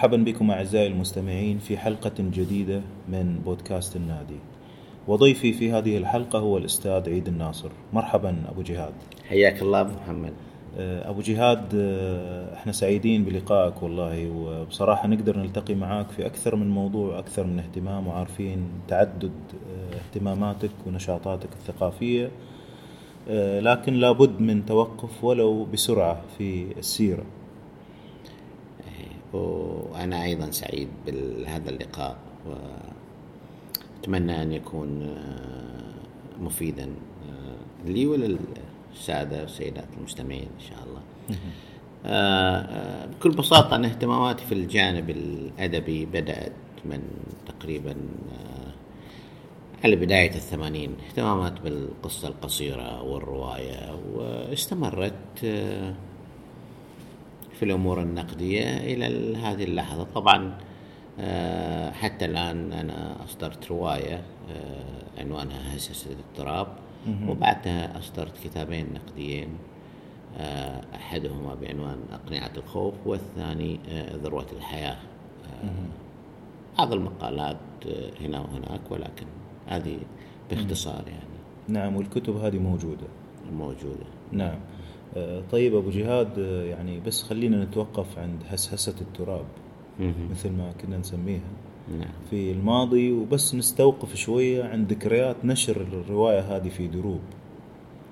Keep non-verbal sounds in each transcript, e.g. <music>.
مرحبا بكم أعزائي المستمعين في حلقة جديدة من بودكاست النادي. وضيفي في هذه الحلقة هو الأستاذ عيد الناصر. مرحبا أبو جهاد. حياك الله محمد. آه، أبو جهاد آه، إحنا سعيدين بلقائك والله وبصراحة نقدر نلتقي معاك في أكثر من موضوع أكثر من اهتمام وعارفين تعدد آه، اهتماماتك ونشاطاتك الثقافية. لكن لابد من توقف ولو بسرعة في السيرة. وأنا أيضا سعيد بهذا اللقاء وأتمنى أن يكون مفيدا لي وللسادة والسيدات المستمعين إن شاء الله. بكل بساطة أنا اهتماماتي في الجانب الأدبي بدأت من تقريبا على بداية الثمانين. اهتمامات بالقصة القصيرة والرواية واستمرت في الأمور النقدية إلى هذه اللحظة. طبعا آه، حتى الآن أنا أصدرت رواية آه، عنوانها هسسة التراب وبعدها أصدرت كتابين نقديين آه، أحدهما بعنوان أقنعة الخوف والثاني ذروة الحياة. بعض المقالات هنا وهناك ولكن هذه باختصار يعني. نعم والكتب هذه موجودة. موجودة. نعم. طيب أبو جهاد آه، يعني بس خلينا نتوقف عند هسهسه التراب مثل ما كنا نسميها نعم. في الماضي وبس نستوقف شوية عند ذكريات نشر الرواية هذه في دروب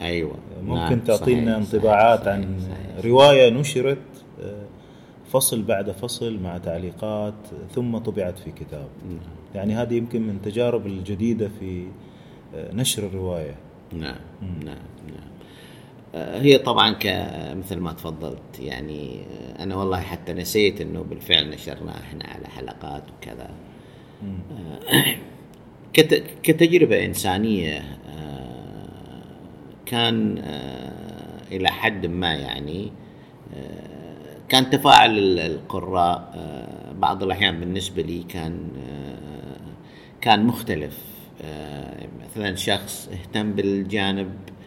أيوه ممكن نعم. تعطينا انطباعات صحيح. عن صحيح. رواية نشرت آه، فصل بعد فصل مع تعليقات ثم طبعت في كتاب نعم. يعني هذه يمكن من التجارب الجديدة في نشر الرواية نعم نعم نعم آه، هي طبعا مثل ما تفضلت يعني آه، أنا والله حتى نسيت إنه بالفعل نشرناه إحنا على حلقات وكذا. آه، <clears throat> كتجربة إنسانية كان إلى حد ما يعني كان تفاعل القراء بعض الأحيان بالنسبة لي كان كان مختلف. مثلا شخص اهتم بالجانب آه،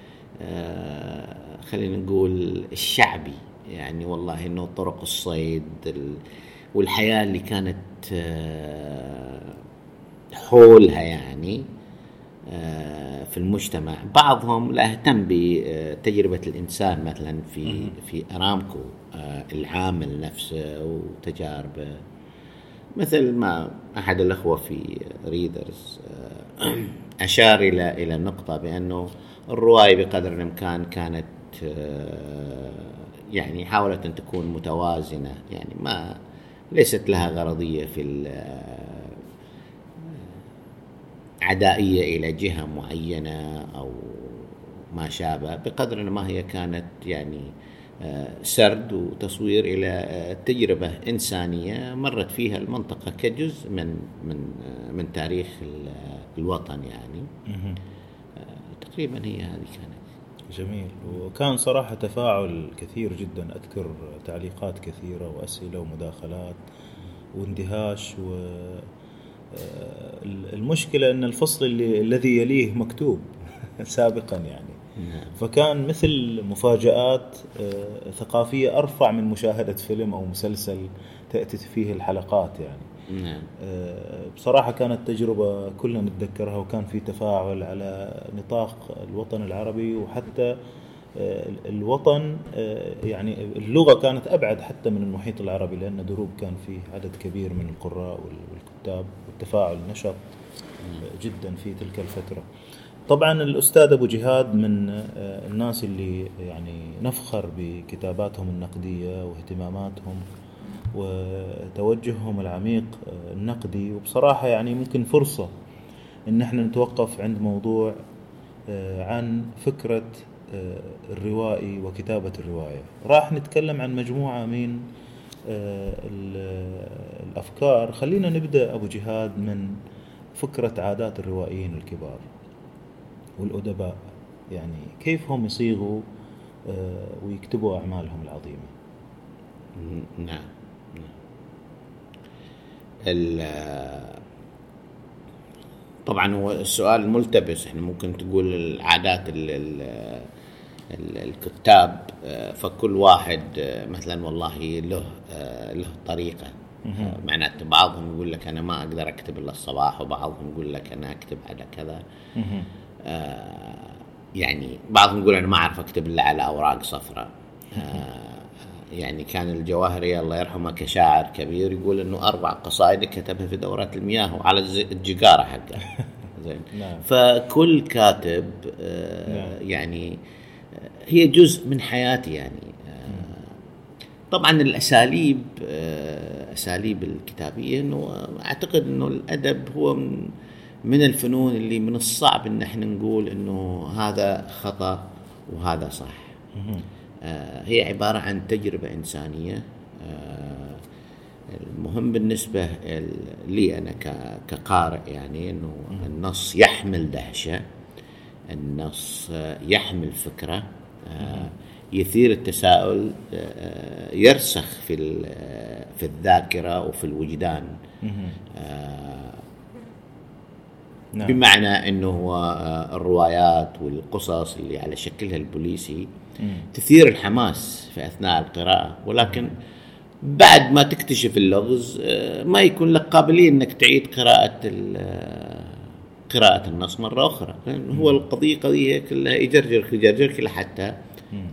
خلينا نقول الشعبي يعني والله إنه طرق الصيد والحياة اللي كانت آه، حولها يعني آه، في المجتمع. بعضهم لا اهتم بتجربة الإنسان مثلا في في أرامكو العامل نفسه وتجاربه مثل ما أحد الأخوة في ريدرز أشار إلى إلى النقطه بأنه الرواية بقدر الإمكان كانت آه، يعني حاولت أن تكون متوازنة يعني ما ليست لها غرضية في آه، عدائية إلى جهة معينة أو ما شابه بقدر ما هي كانت يعني آه، سرد وتصوير إلى تجربة إنسانية مرت فيها المنطقة كجزء من من من تاريخ الوطن يعني. تقريبا هي هذه كانت. جميل. وكان صراحة تفاعل كثير جدا. أذكر تعليقات كثيرة وأسئلة ومداخلات واندهاش و آه، المشكلة أن الفصل اللي الذي يليه مكتوب <laughs> سابقا يعني. نعم. فكان مثل مفاجآت آه، ثقافية أرفع من مشاهدة فيلم أو مسلسل تأتي فيه الحلقات يعني. نعم. آه، بصراحة كانت تجربة كلنا نتذكرها وكان في تفاعل على نطاق الوطن العربي وحتى آه، الوطن آه، يعني اللغة كانت أبعد حتى من المحيط العربي لأن دروب كان فيه عدد كبير من القراء والكتاب والتفاعل نشط جدا في تلك الفترة طبعا الأستاذ أبو جهاد من الناس اللي يعني نفخر بكتاباتهم النقدية واهتماماتهم وتوجههم العميق آه، النقدي. وبصراحة يعني ممكن فرصة إن إحنا نتوقف عند موضوع آه، عن فكرة آه، الروائي وكتابة الرواية. راح نتكلم عن مجموعة من الأفكار. خلينا نبدأ أبو جهاد من فكرة عادات الروائيين الكبار والأدباء. يعني كيف هم يصيغوا ويكتبوا أعمالهم العظيمة؟ نعم. طبعا هو السؤال ملتبس. إحنا ممكن تقول العادات الكتاب فكل واحد مثلا والله له له طريقة. آه، معناته بعضهم يقول لك أنا ما أقدر أكتب إلا الصباح وبعضهم يقول لك أنا أكتب على كذا. آه يعني بعضهم يقول أنا ما أعرف أكتب إلا على أوراق صفراء. آه يعني كان الجواهري الله يرحمه كشاعر كبير يقول إنه أربع قصائد كتبها في دورات المياه وعلى الجقاره حقه. <laughs> زين. نعم. فكل كاتب آه نعم. يعني آه، هي جزء من حياتي يعني. طبعا الأساليب آه، أساليب الكتابية إنه أعتقد إنه الأدب هو من من الفنون اللي من الصعب إن إحنا نقول إنه هذا خطأ وهذا صح. آه، هي عبارة عن تجربة إنسانية. آه، المهم بالنسبة لي أنا كقارئ يعني إنه النص يحمل دهشة النص يحمل فكرة يثير التساؤل آه، يرسخ في آه، في الذاكرة وفي الوجدان. آه، نعم. بمعنى هو الروايات والقصص اللي على شكلها البوليسي تثير الحماس في أثناء القراءة. ولكن بعد ما تكتشف اللغز ما يكون لك قابلية إنك تعيد قراءة قراءة النص مرة أخرى. هو القضية قضية كلها يجرجرك يجرجرك لحتى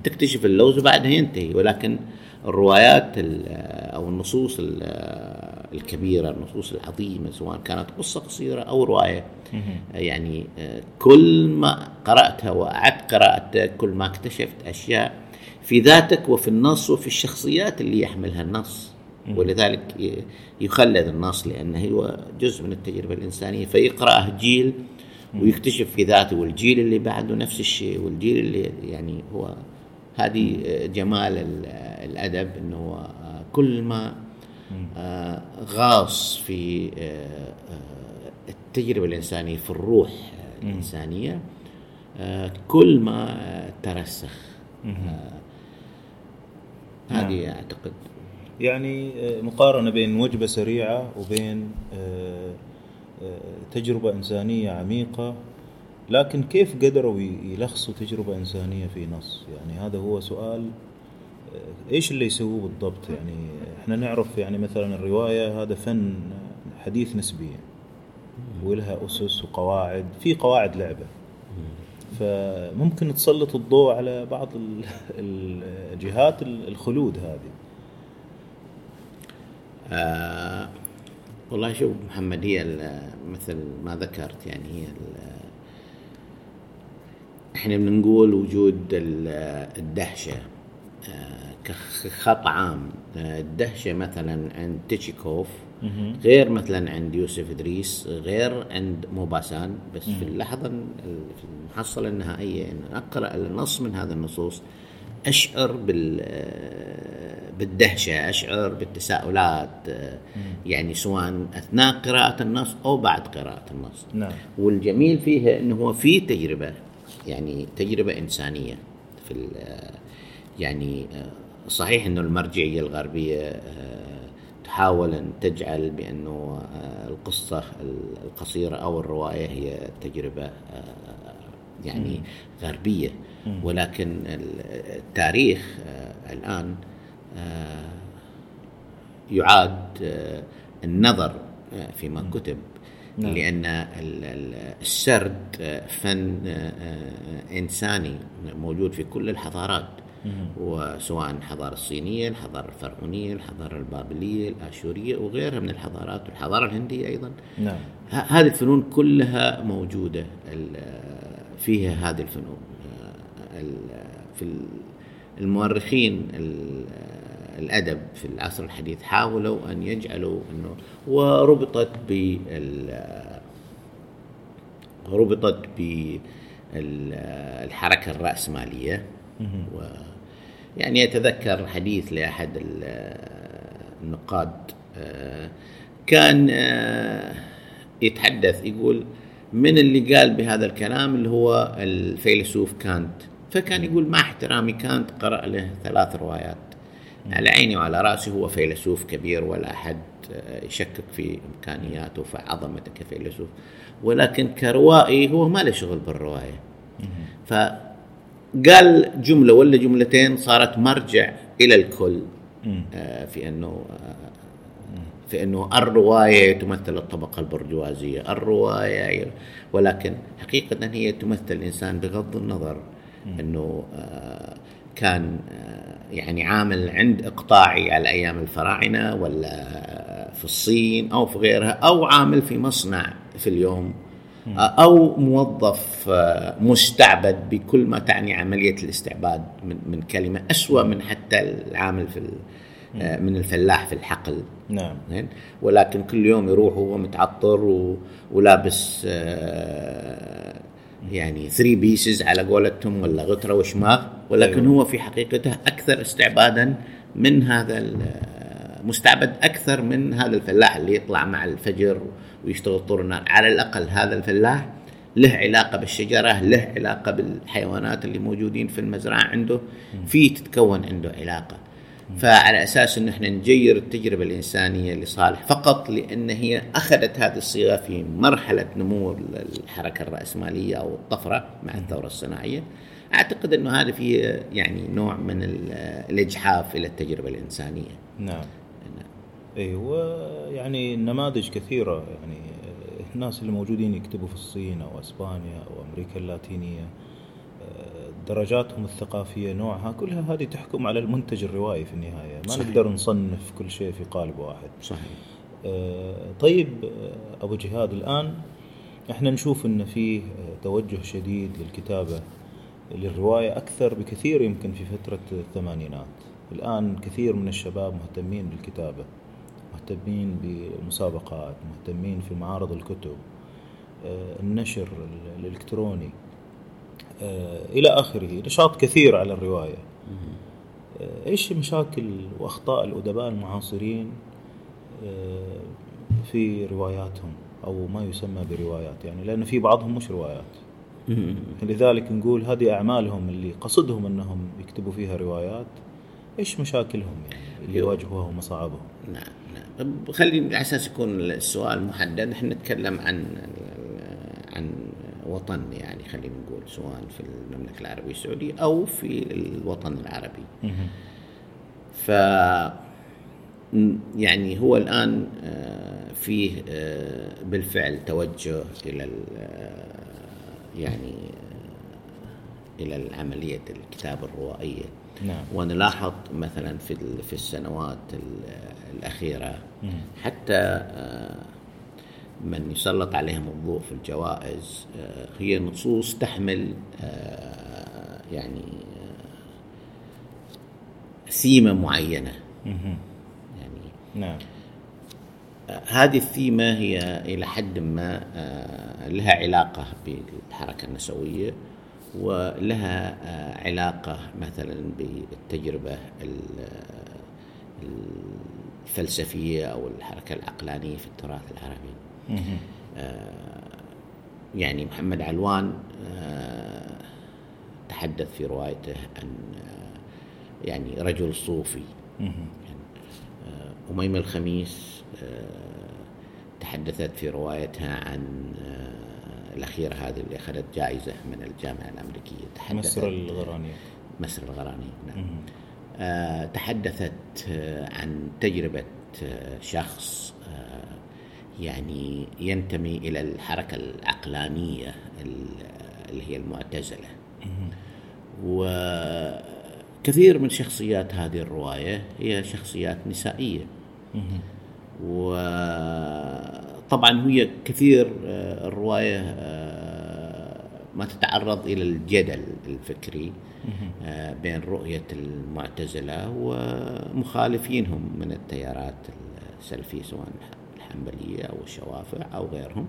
تكتشف اللوز وبعدها ينتهي. ولكن الروايات أو النصوص الكبيرة النصوص العظيمة سواء كانت قصة قصيرة أو رواية يعني آه، كل ما قرأتها وأعدت قراءتها كل ما اكتشفت أشياء في ذاتك وفي النص وفي الشخصيات اللي يحملها النص. ولذلك يخلد النص لأنه هو جزء من التجربة الإنسانية. فيقرأه جيل ويكتشف في ذاته والجيل اللي بعده نفس الشيء والجيل اللي يعني هو هذه جمال الأدب إنه كل ما آه، غاص في آه، آه، التجربة الإنسانية في الروح الإنسانية كل ما ترسخ. هذه نعم. أعتقد. يعني مقارنة بين وجبة سريعة وبين تجربة إنسانية عميقة لكن كيف قدروا يلخصوا تجربة إنسانية في نص؟ يعني هذا هو سؤال آه، إيش اللي يسووه بالضبط؟ يعني إحنا نعرف يعني مثلا الرواية هذا فن حديث نسبيا ولها أسس وقواعد في قواعد لعبة. فممكن تسلط الضوء على بعض الجهات <laughs> الخلود هذه. آه والله شوف محمد هي مثل ما ذكرت يعني هي إحنا بنقول وجود الدهشة آه، كخط عام. آه، الدهشة مثلا عند تيتشيكوف غير مثلا عند يوسف إدريس غير عند موباسان بس في اللحظة في المحصلة النهائية إن أقرأ النص من هذه النصوص أشعر بال بالدهشة أشعر بالتساؤلات يعني سواء أثناء قراءة النص أو بعد قراءة النص. نعم. والجميل فيها إنه هو في تجربة يعني تجربة إنسانية في يعني صحيح إنه المرجعية الغربية تحاول أن تجعل بأنه القصة القصيرة أو الرواية هي تجربة يعني غربية. ولكن التاريخ الآن آه، يعاد آه، النظر آه، فيما كتب. نعم. لأن السرد فن إنساني موجود في كل الحضارات. وسواء الحضارة الصينية الحضارة الفرعونية الحضارة البابلية الآشورية وغيرها من الحضارات والحضارة الهندية أيضا. نعم. هذه الفنون كلها موجودة فيها هذه الفنون. في المؤرخين الأدب في العصر الحديث حاولوا أن يجعلوا إنه وربطت بال ربطت بالحركه الرأسمالية. و يعني يتذكر حديث لأحد النقاد كان يتحدث يقول من اللي قال بهذا الكلام اللي هو الفيلسوف كانت. فكان يقول مع احترامي كانت قرأ له ثلاث روايات. على عيني وعلى رأسي هو فيلسوف كبير ولا أحد يشكك في إمكانياته في عظمته كفيلسوف. ولكن كروائي هو ما له شغل بالرواية. فقال جملة ولا جملتين صارت مرجع إلى الكل. آه، في أنه آه، في أنه الرواية تمثل الطبقة البرجوازية، الرواية ولكن حقيقة هي تمثل الإنسان بغض النظر أنه آه، كان يعني عامل عند إقطاعي على أيام الفراعنة ولا في الصين أو في غيرها أو عامل في مصنع في اليوم. أو موظف آه، مستعبد بكل ما تعني عملية الاستعباد من من كلمة أسوأ من حتى العامل في آه، من الفلاح في الحقل. نعم. ولكن كل يوم يروح وهو متعطر ولابس آه، يعني ثري بيسز على قولتهم ولا غتره وشماغ ولكن أيوه. هو في حقيقته أكثر استعبادا من هذا مستعبد أكثر من هذا الفلاح اللي يطلع مع الفجر ويشتغل طول النهار على الأقل هذا الفلاح. له علاقة بالشجرة له علاقة بالحيوانات اللي موجودين في المزرعة عنده. في تتكون عنده علاقة. فعلى أساس إن إحنا نجير التجربة الإنسانية لصالح فقط لأن هي أخذت هذه الصيغة في مرحلة نمو الحركة الرأسمالية أو الطفرة مع الثورة الصناعية. أعتقد إنه هذا فيه يعني نوع من الإجحاف إلى التجربة الإنسانية. نعم. أيوه يعني نماذج كثيرة. يعني الناس اللي موجودين يكتبوا في الصين أو أسبانيا أو أمريكا اللاتينية درجاتهم الثقافية نوعها كلها هذه تحكم على المنتج الروائي في النهاية. ما صحيح. نقدر نصنف كل شيء في قالب واحد. صحيح. طيب أبو جهاد الآن إحنا نشوف إن في توجه شديد للكتابة للرواية أكثر بكثير يمكن في فترة الثمانينات. الآن كثير من الشباب مهتمين بالكتابة. مهتمين بالمسابقات مهتمين في معارض الكتب آه، النشر الإلكتروني آه، إلى آخره نشاط كثير على الرواية. آه، إيش مشاكل وأخطاء الأدباء المعاصرين في رواياتهم؟ أو ما يسمى بروايات يعني لأن في بعضهم مش روايات. لذلك نقول هذه أعمالهم اللي قصدهم أنهم يكتبوا فيها روايات إيش مشاكلهم يعني اللي يواجهوها ومصاعبهم؟ نعم. خلينا على أساس يكون السؤال محدد إحنا نتكلم عن عن وطن يعني خلينا نقول سواء في المملكة العربية السعودية أو في الوطن العربي. ف يعني هو الآن آه، فيه آه، بالفعل توجه إلى آه، يعني إلى عمليه الكتابة الروائية نعم. ونلاحظ مثلا في في السنوات الأخيرة حتى آه، من يسلط عليهم الضوء في الجوائز آه، هي نصوص تحمل آه، يعني ثيمة معينة. يعني نعم. هذه الثيمة هي إلى حد ما لها علاقة بالحركة النسوية ولها علاقة مثلا بالتجربة الفلسفية أو الحركة العقلانية في التراث العربي. آه يعني محمد علوان آه تحدث في روايته عن آه يعني رجل صوفي. أميمة الخميس تحدثت في روايتها عن الأخيرة هذه اللي أخذت جائزة من الجامعة الأمريكية. تحدثت مصر الغرانية. مصر الغرانية نعم. تحدثت آه، عن تجربة آه، شخص يعني ينتمي إلى الحركة العقلانية اللي هي المعتزلة. وكثير من شخصيات هذه الرواية هي شخصيات نسائية. وطبعا هي كثير الرواية ما تتعرض إلى الجدل الفكري آه، بين رؤية المعتزلة ومخالفينهم من التيارات السلفية سواء الحنبلية أو الشوافع أو غيرهم.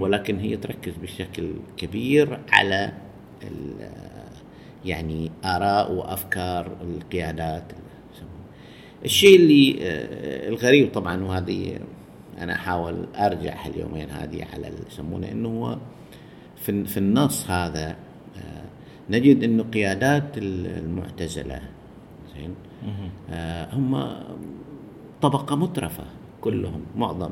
ولكن هي تركز بشكل كبير على يعني آراء وأفكار القيادات. الشيء اللي آه، الغريب طبعا وهذه أنا أحاول أرجع هاليومين هذه على يسمونه أنه هو في, في النص هذا نجد انه قيادات المعتزلة زين آه هم طبقة مترفة كلهم معظم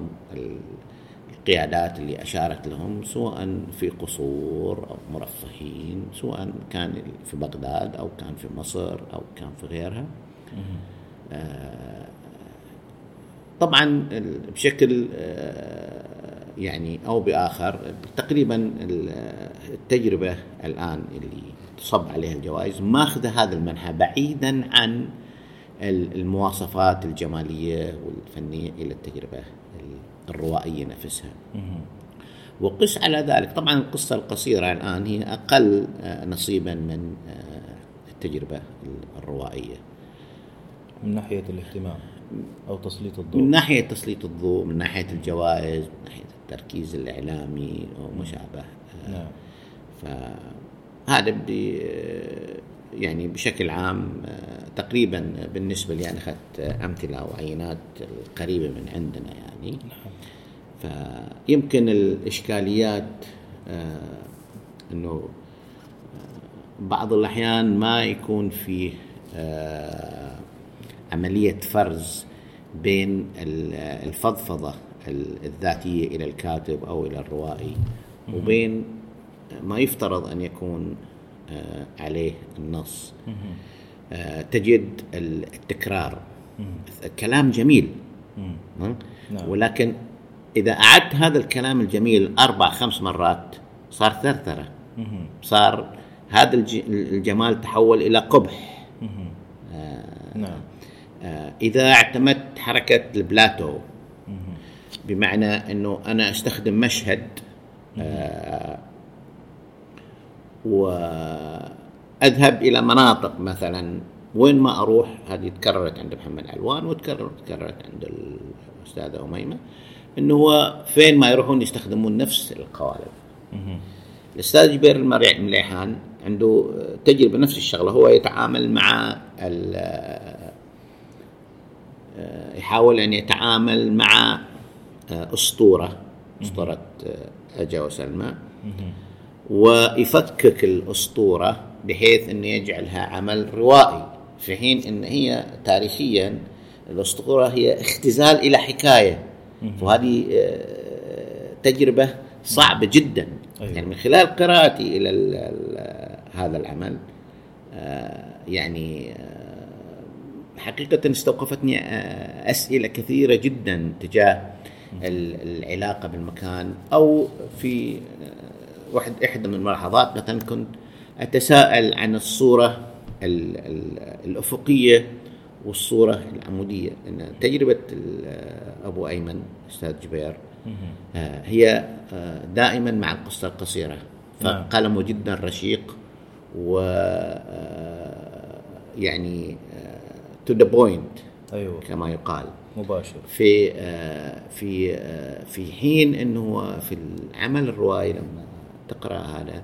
القيادات اللي أشارت لهم سواء في قصور أو مرفهين سواء كان في بغداد أو كان في مصر أو كان في غيرها. آه طبعا بشكل آه، يعني أو بآخر تقريبا ال- التجربة الآن اللي تصب عليها الجوائز ماخذة هذا المنحى بعيدا عن ال- المواصفات الجمالية والفنية إلى التجربة ال- الروائية نفسها. وقس على ذلك. طبعا القصة القصيرة الآن هي أقل آه، نصيبا من آه، التجربة الروائية. من ناحية الاهتمام أو تسليط من الضوء ناحية تسليط الضوء من ناحية الجوائز من ناحية التركيز الإعلامي وما شابه آه، نعم. فهذا بدي آه، يعني بشكل عام آه، تقريبا بالنسبة لي أنا أخذت أمثلة وعينات قريبة من عندنا يعني. فيمكن الإشكاليات أنه بعض الأحيان ما يكون فيه آه، عملية فرز بين ال- الفضفضة ال- الذاتية إلى الكاتب أو إلى الروائي. وبين ما يفترض أن يكون آه، عليه النص. آه، تجد التكرار. كلام جميل؟ نعم. ولكن إذا أعدت هذا الكلام الجميل أربع خمس مرات صار ثرثرة. صار هذا الج- الجمال تحول إلى قبح. نعم. آه، إذا اعتمدت حركة البلاتو بمعنى أنه أنا أستخدم مشهد آه، وأذهب إلى مناطق مثلا وين ما أروح هذه تكررت عند محمد علوان وتكررت تكررت عند الأستاذة أميمة أنه هو فين ما يروحون يستخدمون نفس القوالب. الأستاذ جبير المريع مليحان عنده تجربة نفس الشغلة هو يتعامل مع آه، يحاول أن يتعامل مع أسطورة أسطورة آه، أجا وسلمى. ويفكك الأسطورة بحيث انه يجعلها عمل روائي في حين إن هي تاريخيا الأسطورة هي اختزال إلى حكاية. وهذه آه، تجربة صعبة جدا. أيوة. يعني من خلال قراءتي إلى ال ال هذا العمل آه، يعني آه، حقيقة استوقفتني آه، أسئلة كثيرة جدا تجاه ال- العلاقة بالمكان أو في آه، واحد إحدى من الملاحظات مثلا كنت أتساءل عن الصورة ال- ال- الأفقية والصورة العمودية. أن تجربة ال- أبو أيمن أستاذ جبير آه، هي آه، دائما مع القصة القصيرة. نعم. فقلمه جدا رشيق و آه، يعني to the point أيوه. كما يقال. مباشر. في آه، في آه، في حين انه في العمل الروائي لما تقرأ هذا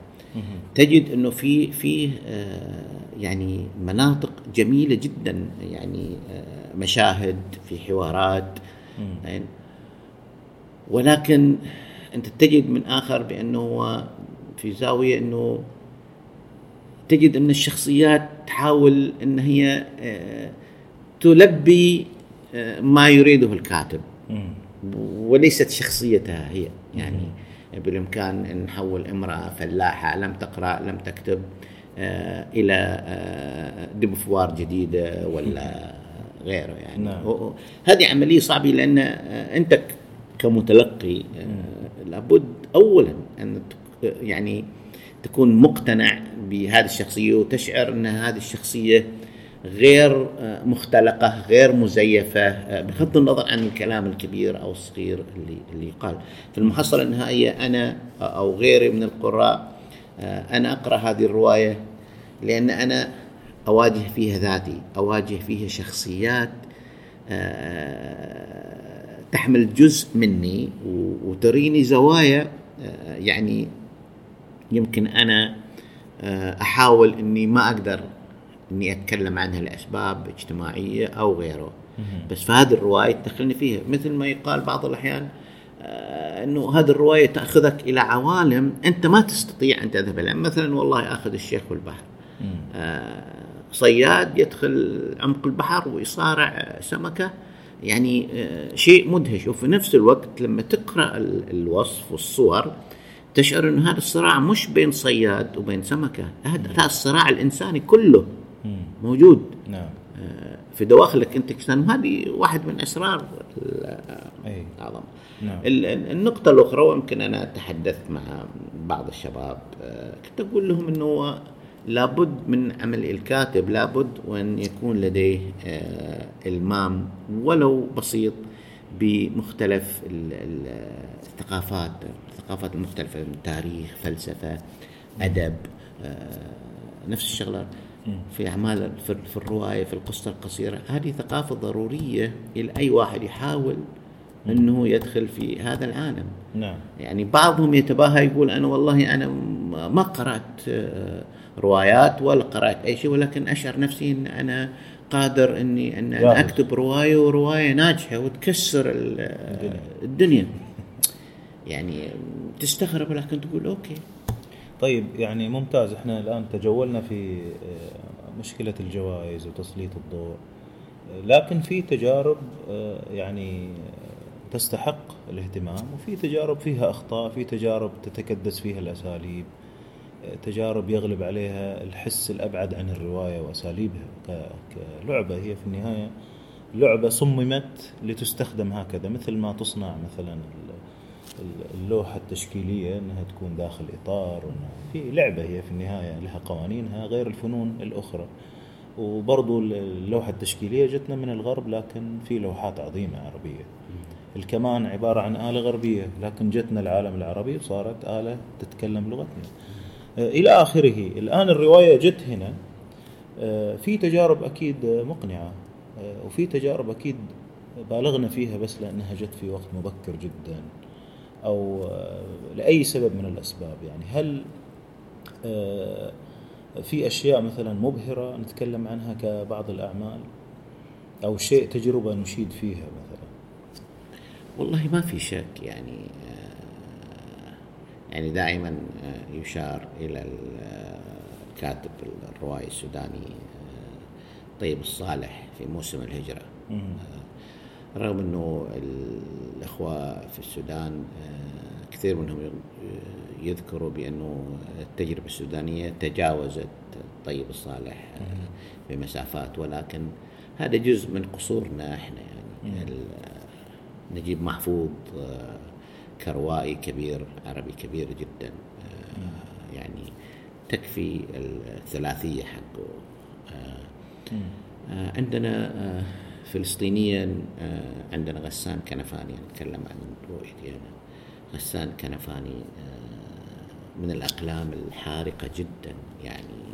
تجد إنه في في آه، يعني مناطق جميلة جدا يعني مشاهد في حوارات. يعني ولكن أنت تجد من آخر بأنه هو في زاوية إنه تجد إن الشخصيات تحاول إن هي تلبي ما يريده الكاتب. وليست شخصيتها هي يعني بالإمكان إن نحول امرأة فلاحة لم تقرأ لم تكتب آه، إلى آه، دبفوار جديدة ولا غيره يعني نعم. هذه عملية صعبة لأن آه، أنت كمتلقي لابد اولا أن يعني تكون مقتنع بهذه الشخصية وتشعر إن هذه الشخصية غير آه، مختلقة غير مزيفة آه، بغض النظر عن الكلام الكبير أو الصغير اللي اللي يقال في المحصلة النهائية أنا أو غيري من القراء آه، أنا أقرأ هذه الرواية لأن أنا أواجه فيها ذاتي أواجه فيها شخصيات آه، تحمل جزء مني وتريني زوايا آه، يعني يمكن أنا آه، أحاول إني ما أقدر إني أتكلم عنها لأسباب اجتماعية أو غيره. بس فهذه الرواية تدخلني فيها مثل ما يقال بعض الأحيان آه، إنه هذه الرواية تأخذك إلى عوالم أنت ما تستطيع أن تذهب لها مثلا والله أخذ الشيخ والبحر. آه، صياد يدخل عمق البحر ويصارع سمكة. يعني آه، شيء مدهش. وفي نفس الوقت لما تقرأ ال- الوصف والصور تشعر ان هذا الصراع مش بين صياد وبين سمكة. هذا الصراع الإنساني كله. موجود. نعم. آه، في دواخلك انت وهذه واحد من اسرار. الاعظم نعم. ال- ال- النقطة الأخرى ويمكن أنا تحدثت مع بعض الشباب آه، كنت أقول لهم أنه لابد من عمل الكاتب لابد وأن يكون لديه آه، إلمام ولو بسيط بمختلف ال- ال- الثقافات الثقافات المختلفة من تاريخ فلسفة أدب آه، نفس الشغلة في أعمال في في الرواية في القصة القصيرة. هذه ثقافة ضرورية لأي واحد يحاول أنه يدخل في هذا العالم. نعم. يعني بعضهم يتباهى يقول أنا والله أنا ما قرأت آه، روايات ولا قرأت أي شيء ولكن أشعر نفسي أن أنا قادر أني أن أنا. أكتب رواية ورواية ناجحة وتكسر ال- الدنيا. يعني تستغرب لكن تقول أوكي. طيب يعني ممتاز. إحنا الآن تجولنا في آه، مشكلة الجوائز وتسليط الضوء. لكن في تجارب آه، يعني تستحق الاهتمام وفي تجارب فيها أخطاء في تجارب تتكدس فيها الأساليب آه، تجارب يغلب عليها الحس الأبعد عن الرواية وأساليبها. كلعبة هي في النهاية لعبة صممت لتستخدم هكذا مثل ما تصنع مثلا اللوحة التشكيلية أنها تكون داخل إطار في لعبة هي في النهاية لها قوانينها غير الفنون الأخرى. وبرضو ال- اللوحة التشكيلية جتنا من الغرب لكن في لوحات عظيمة عربية. الكمان عبارة عن آلة غربية لكن جتنا العالم العربي وصارت آلة تتكلم لغتنا. إلى آخره الآن الرواية جت هنا. آه، في تجارب أكيد مقنعة. آه، وفي تجارب أكيد بالغنا فيها بس لأنها جت في وقت مبكر جدا. أو آه، لأي سبب من الأسباب. يعني هل آه، في أشياء مثلا مبهرة نتكلم عنها كبعض الأعمال؟ أو شيء تجربة نشيد فيها مثلا؟ والله ما في شك يعني آه، يعني دائما يشار إلى ال- آه، كاتب الرواية السوداني طيب الصالح في موسم الهجرة. آه، رغم إنه الإخوة في السودان آه، كثير منهم يذكروا بأنه التجربة السودانية تجاوزت طيب الصالح آه، بمسافات. ولكن هذا جزء من قصورنا إحنا يعني. نجيب محفوظ آه، كروائي كبير عربي كبير جدا يعني تكفي الثلاثية حقه. عندنا فلسطينيا آه، عندنا غسان كنفاني نتكلم عن رؤيتي أنا غسان كنفاني آه، من الأقلام الحارقة جدا يعني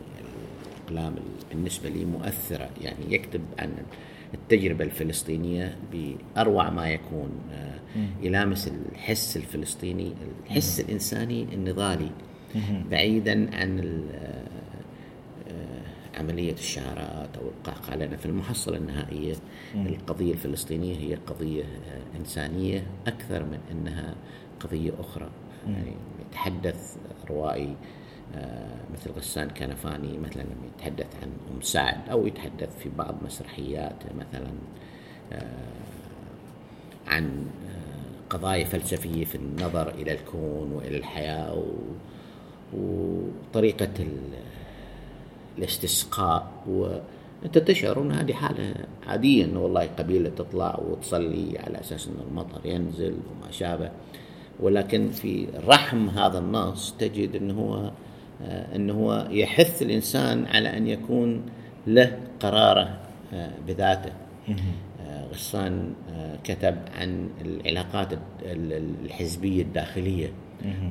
الأقلام بالنسبة لي مؤثرة يعني يكتب عن التجربة الفلسطينية بأروع ما يكون آه، يلامس الحس الفلسطيني الحس الإنساني النضالي. بعيدا عن عملية الشعارات أو القعقعة لأن في المحصلة النهائية. القضية الفلسطينية هي قضية آه، إنسانية أكثر من أنها قضية أخرى. يعني يتحدث روائي آه، مثل غسان كنفاني مثلا لما يتحدث عن أم سعد أو يتحدث في بعض مسرحياته مثلا آه، عن قضايا فلسفية في النظر إلى الكون وإلى الحياة. وطريقة ال... الاستسقاء وأنت تشعر إن هذه حالة عادية إنه والله قبيلة تطلع وتصلي على أساس ان المطر ينزل وما شابه. ولكن في رحم هذا النص تجد إنه هو آه، إنه هو يحث الإنسان على أن يكون له قراره آه، بذاته. آه، غسان كتب عن العلاقات ال- ال-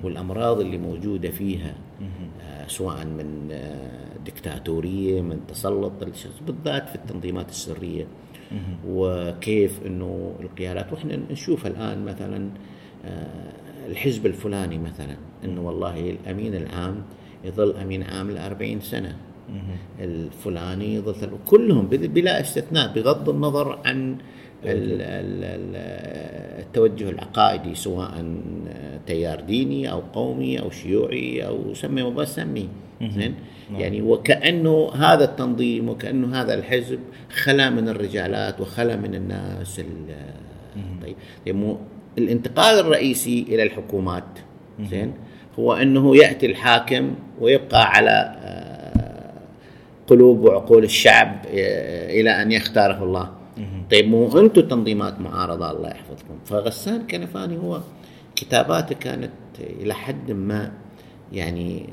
والأمراض اللي موجودة فيها آه، سواء من آه، دكتاتورية من تسلط بالذات في التنظيمات السرية. وكيف إنه القيادات وإحنا نشوف الآن مثلا آه، الحزب الفلاني مثلا إنه والله الأمين العام يظل أمين عام ل 40 سنه الفلاني يظل كلهم بل- بلا استثناء بغض النظر عن التوجه العقائدي سواء تيار ديني أو قومي أو شيوعي أو سمي ما بس سمي زين؟ يعني وكأنه هذا التنظيم وكأنه هذا الحزب خلا من الرجالات وخلا من الناس ال- طيب. يمو- الانتقال الرئيسي إلى الحكومات. زين؟ هو أنه يأتي الحاكم ويبقى على آه، قلوب وعقول الشعب إلى أن يختاره الله. طيب مو أنتم تنظيمات معارضة الله يحفظكم. فغسان كنفاني هو كتاباته كانت إلى حد ما يعني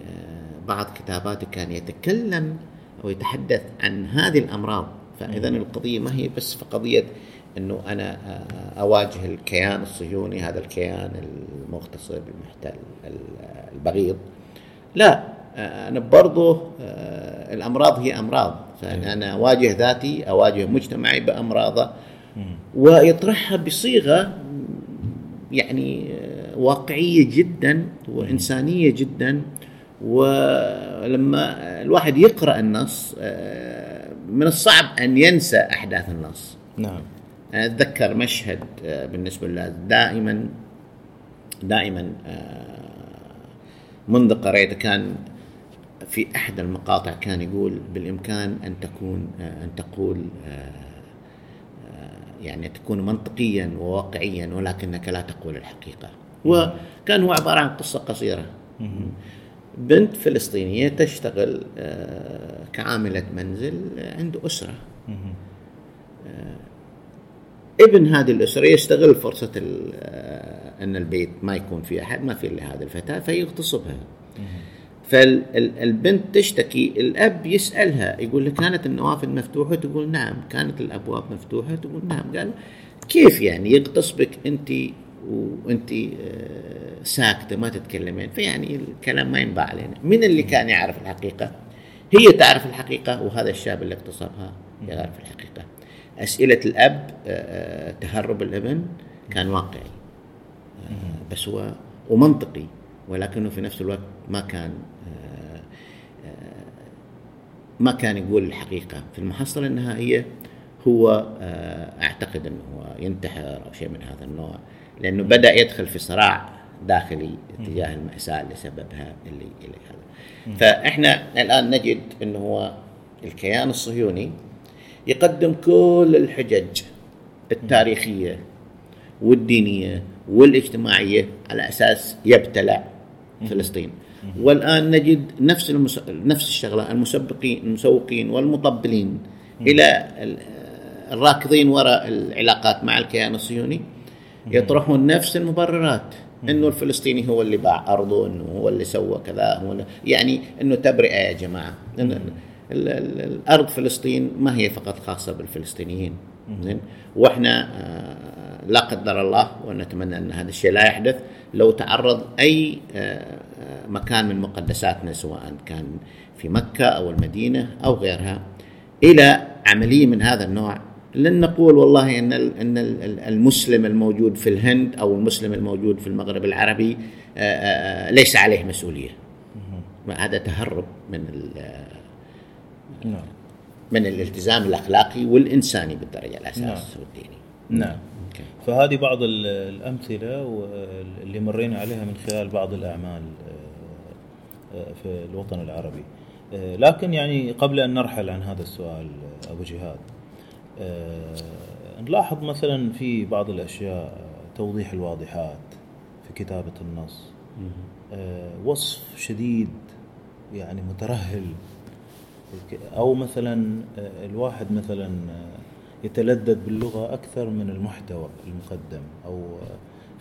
بعض كتاباته كان يتكلم أو يتحدث عن هذه الأمراض. فاذا القضية ما هي بس في قضية إنه أنا أواجه الكيان الصهيوني هذا الكيان المغتصب المحتل البغيض. لا أنا برضه الأمراض هي أمراض فأنا أواجه ذاتي أواجه مجتمعي بأمراضه. ويطرحها بصيغة يعني واقعية جدا وإنسانية جدا. ولما الواحد يقرأ النص من الصعب أن ينسى أحداث النص. نعم. أنا أتذكر مشهد بالنسبة لله دائما دائما منذ قريته كان في أحد المقاطع كان يقول بالإمكان أن تكون أن تقول يعني تكون منطقيا وواقعيا ولكنك لا تقول الحقيقة. وكان هو عبارة عن قصة قصيرة. بنت فلسطينية تشتغل كعاملة منزل عند أسرة. ابن هذه الأسرة يستغل فرصة أن البيت ما يكون فيه أحد ما في إلا هذه الفتاة فيغتصبها. فالبنت تشتكي الأب يسألها يقول لها كانت النوافذ مفتوحة تقول نعم. كانت الأبواب مفتوحة؟ تقول نعم. قال كيف يعني؟ يغتصبك أنت وأنت ساكتة ما تتكلمين. فيعني الكلام ما ينباع علينا. من اللي كان يعرف الحقيقة؟ هي تعرف الحقيقة وهذا الشاب اللي اغتصبها يعرف الحقيقة. أسئلة الأب تهرب الابن كان واقعي. بس هو ومنطقي ولكنه في نفس الوقت ما كان ما كان يقول الحقيقة في المحصلة النهائية هو أعتقد أنه ينتحر أو شيء من هذا النوع لأنه بدأ يدخل في صراع داخلي تجاه المأساة اللي سببها اللي, اللي هذا. فإحنا الآن نجد أنه هو الكيان الصهيوني يقدم كل الحجج التاريخية والدينية والاجتماعية على أساس يبتلع فلسطين. والآن نجد نفس المس... نفس الشغلة المسبقين المسوقين والمطبلين إلى الراكضين وراء العلاقات مع الكيان الصهيوني. يطرحون نفس المبررات إنه الفلسطيني هو اللي باع أرضه إنه هو اللي سوى كذا هو يعني إنه تبرئة يا جماعة. الأرض فلسطين ما هي فقط خاصة بالفلسطينيين. زين؟ وإحنا لا قدر الله ونتمنى أن هذا الشيء لا يحدث لو تعرض أي مكان من مقدساتنا سواء كان في مكة أو المدينة أو غيرها إلى عملية من هذا النوع. لن نقول والله إن إن المسلم الموجود في الهند أو المسلم الموجود في المغرب العربي ليس عليه مسؤولية. هذا تهرب من نعم. من الالتزام الأخلاقي والإنساني بالدرجة الأساس نعم. والديني. نعم. فهذه بعض الأمثلة اللي مرينا عليها من خلال بعض الأعمال في الوطن العربي. لكن يعني قبل أن نرحل عن هذا السؤال أبو جهاد نلاحظ مثلا في بعض الأشياء توضيح الواضحات في كتابة النص. وصف شديد يعني مترهل. أو مثلا الواحد مثلا يتلذذ باللغة أكثر من المحتوى المقدم أو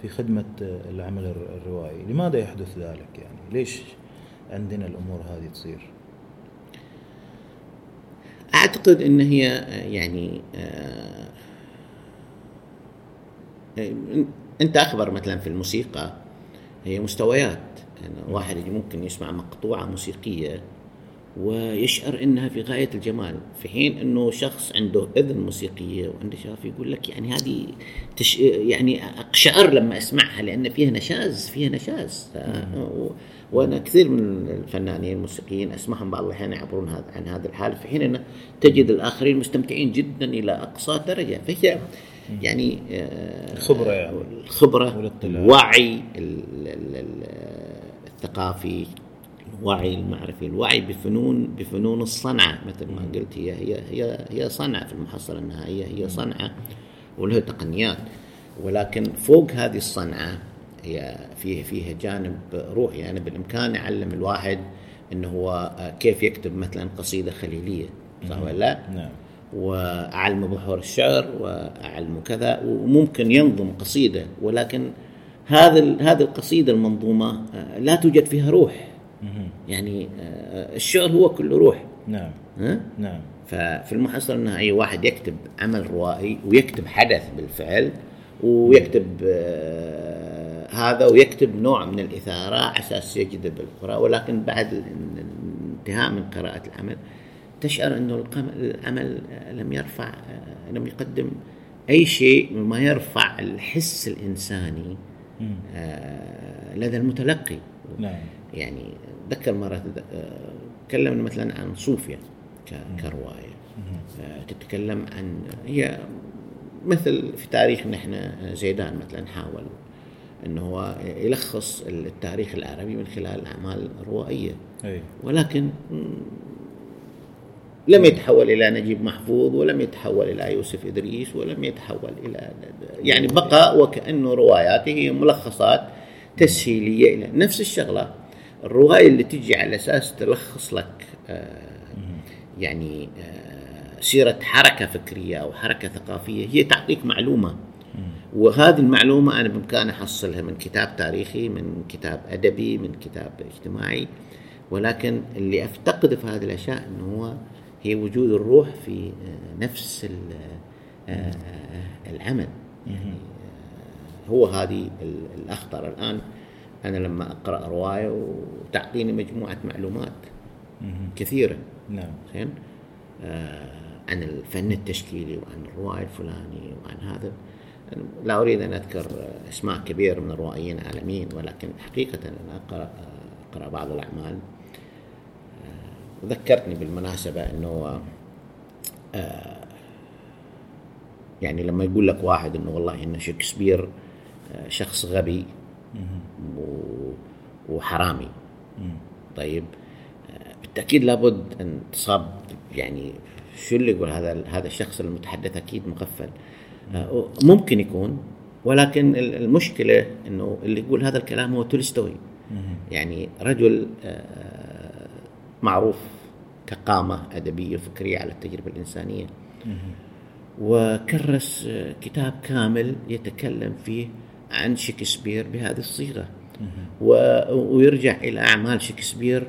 في خدمة العمل الروائي. لماذا يحدث ذلك يعني؟ ليش عندنا الأمور هذه تصير؟ أعتقد إن هي يعني أنت أخبر مثلا في الموسيقى هي مستويات. يعني واحد ممكن يسمع مقطوعة موسيقية ويشعر إنها في غاية الجمال في حين إنه شخص عنده إذن موسيقية وعنده شغف يقول لك يعني هذه تش يعني أقشعر لما أسمعها لأن فيها نشاز فيها نشاز. وأنا كثير من الفنانين الموسيقيين أسمعهم بعض الأحيان يعبرون هذا عن هذا الحال في حين انه تجد الآخرين مستمتعين جدا إلى أقصى درجة. فهي يعني الخبرة يعني. الخبرة الوعي الثقافي الوعي المعرفي الوعي بفنون بفنون الصنعة مثل ما قلت هي هي هي هي صنعة في المحصلة النهائية هي صنعة وله تقنيات ولكن فوق هذه الصنعة هي فيه فيها جانب روحي يعني بالإمكان يعلم الواحد إنه هو كيف يكتب مثلا قصيدة خليلية صح ولا لا؟ نعم واعلم بحور الشعر واعلم كذا وممكن ينظم قصيدة ولكن هذا هذه القصيدة المنظومة لا توجد فيها روح. يعني آه، الشعر هو كله روح. نعم. ها؟ نعم. ففي المحصل إن أي واحد يكتب عمل روائي ويكتب حدث بالفعل ويكتب آه، هذا ويكتب نوع من الإثارة على أساس يجذب القراء ولكن بعد ال- الانتهاء من قراءة العمل تشعر القم- العمل آه، لم يرفع لم يقدم أي شيء مما يرفع الحس. آه، لدى المتلقي. نعم. يعني ذكر مرة آه، تكلمنا مثلا عن صوفيا ك- كرواية. آه، تتكلم عن هي مثل في تاريخنا إحنا زيدان مثلا حاول انه هو يلخص التاريخ العربي من خلال أعمال روائية. أي. ولكن لم يتحول إلى نجيب محفوظ ولم يتحول إلى يوسف إدريس ولم يتحول إلى يعني بقى وكانه رواياته هي ملخصات تسهيلية إلى نفس الشغلة. الروايه اللي تجي على أساس تلخص لك آه، يعني آه، سيرة حركة فكرية أو حركة ثقافية هي تعطيك معلومة. وهذه المعلومة أنا بإمكاني أحصلها من كتاب تاريخي من كتاب أدبي من كتاب اجتماعي. ولكن اللي أفتقده في هذه الأشياء أنه هو هي وجود الروح في آه، نفس ال- العمل. يعني هو هذه ال- الأخطر الآن. أنا لما أقرأ رواية وتعطيني مجموعة معلومات كثيرة. نعم. زين؟ آه عن الفن التشكيلي وعن الروائي الفلاني وعن هذا. أنا لا أريد أن أذكر آه، أسماء كبيرة من الروائيين العالميين ولكن حقيقة أنا أقرأ آه، أقرأ بعض الأعمال. آه، ذكرتني بالمناسبة إنه آه، يعني لما يقول لك واحد إنه والله ان شكسبير شخص غبي وحرامي. طيب آه، بالتأكيد لابد أن تصاب يعني شو اللي يقول هذا هذا الشخص المتحدث؟ أكيد مغفل. آه، ممكن يكون ولكن ال- المشكلة إنه اللي يقول هذا الكلام هو تولستوي. يعني رجل آه، معروف كقامة أدبية وفكرية على التجربة الإنسانية. وكرس كتاب كامل يتكلم فيه عن شكسبير بهذه الصيغة. و- ويرجع إلى أعمال شكسبير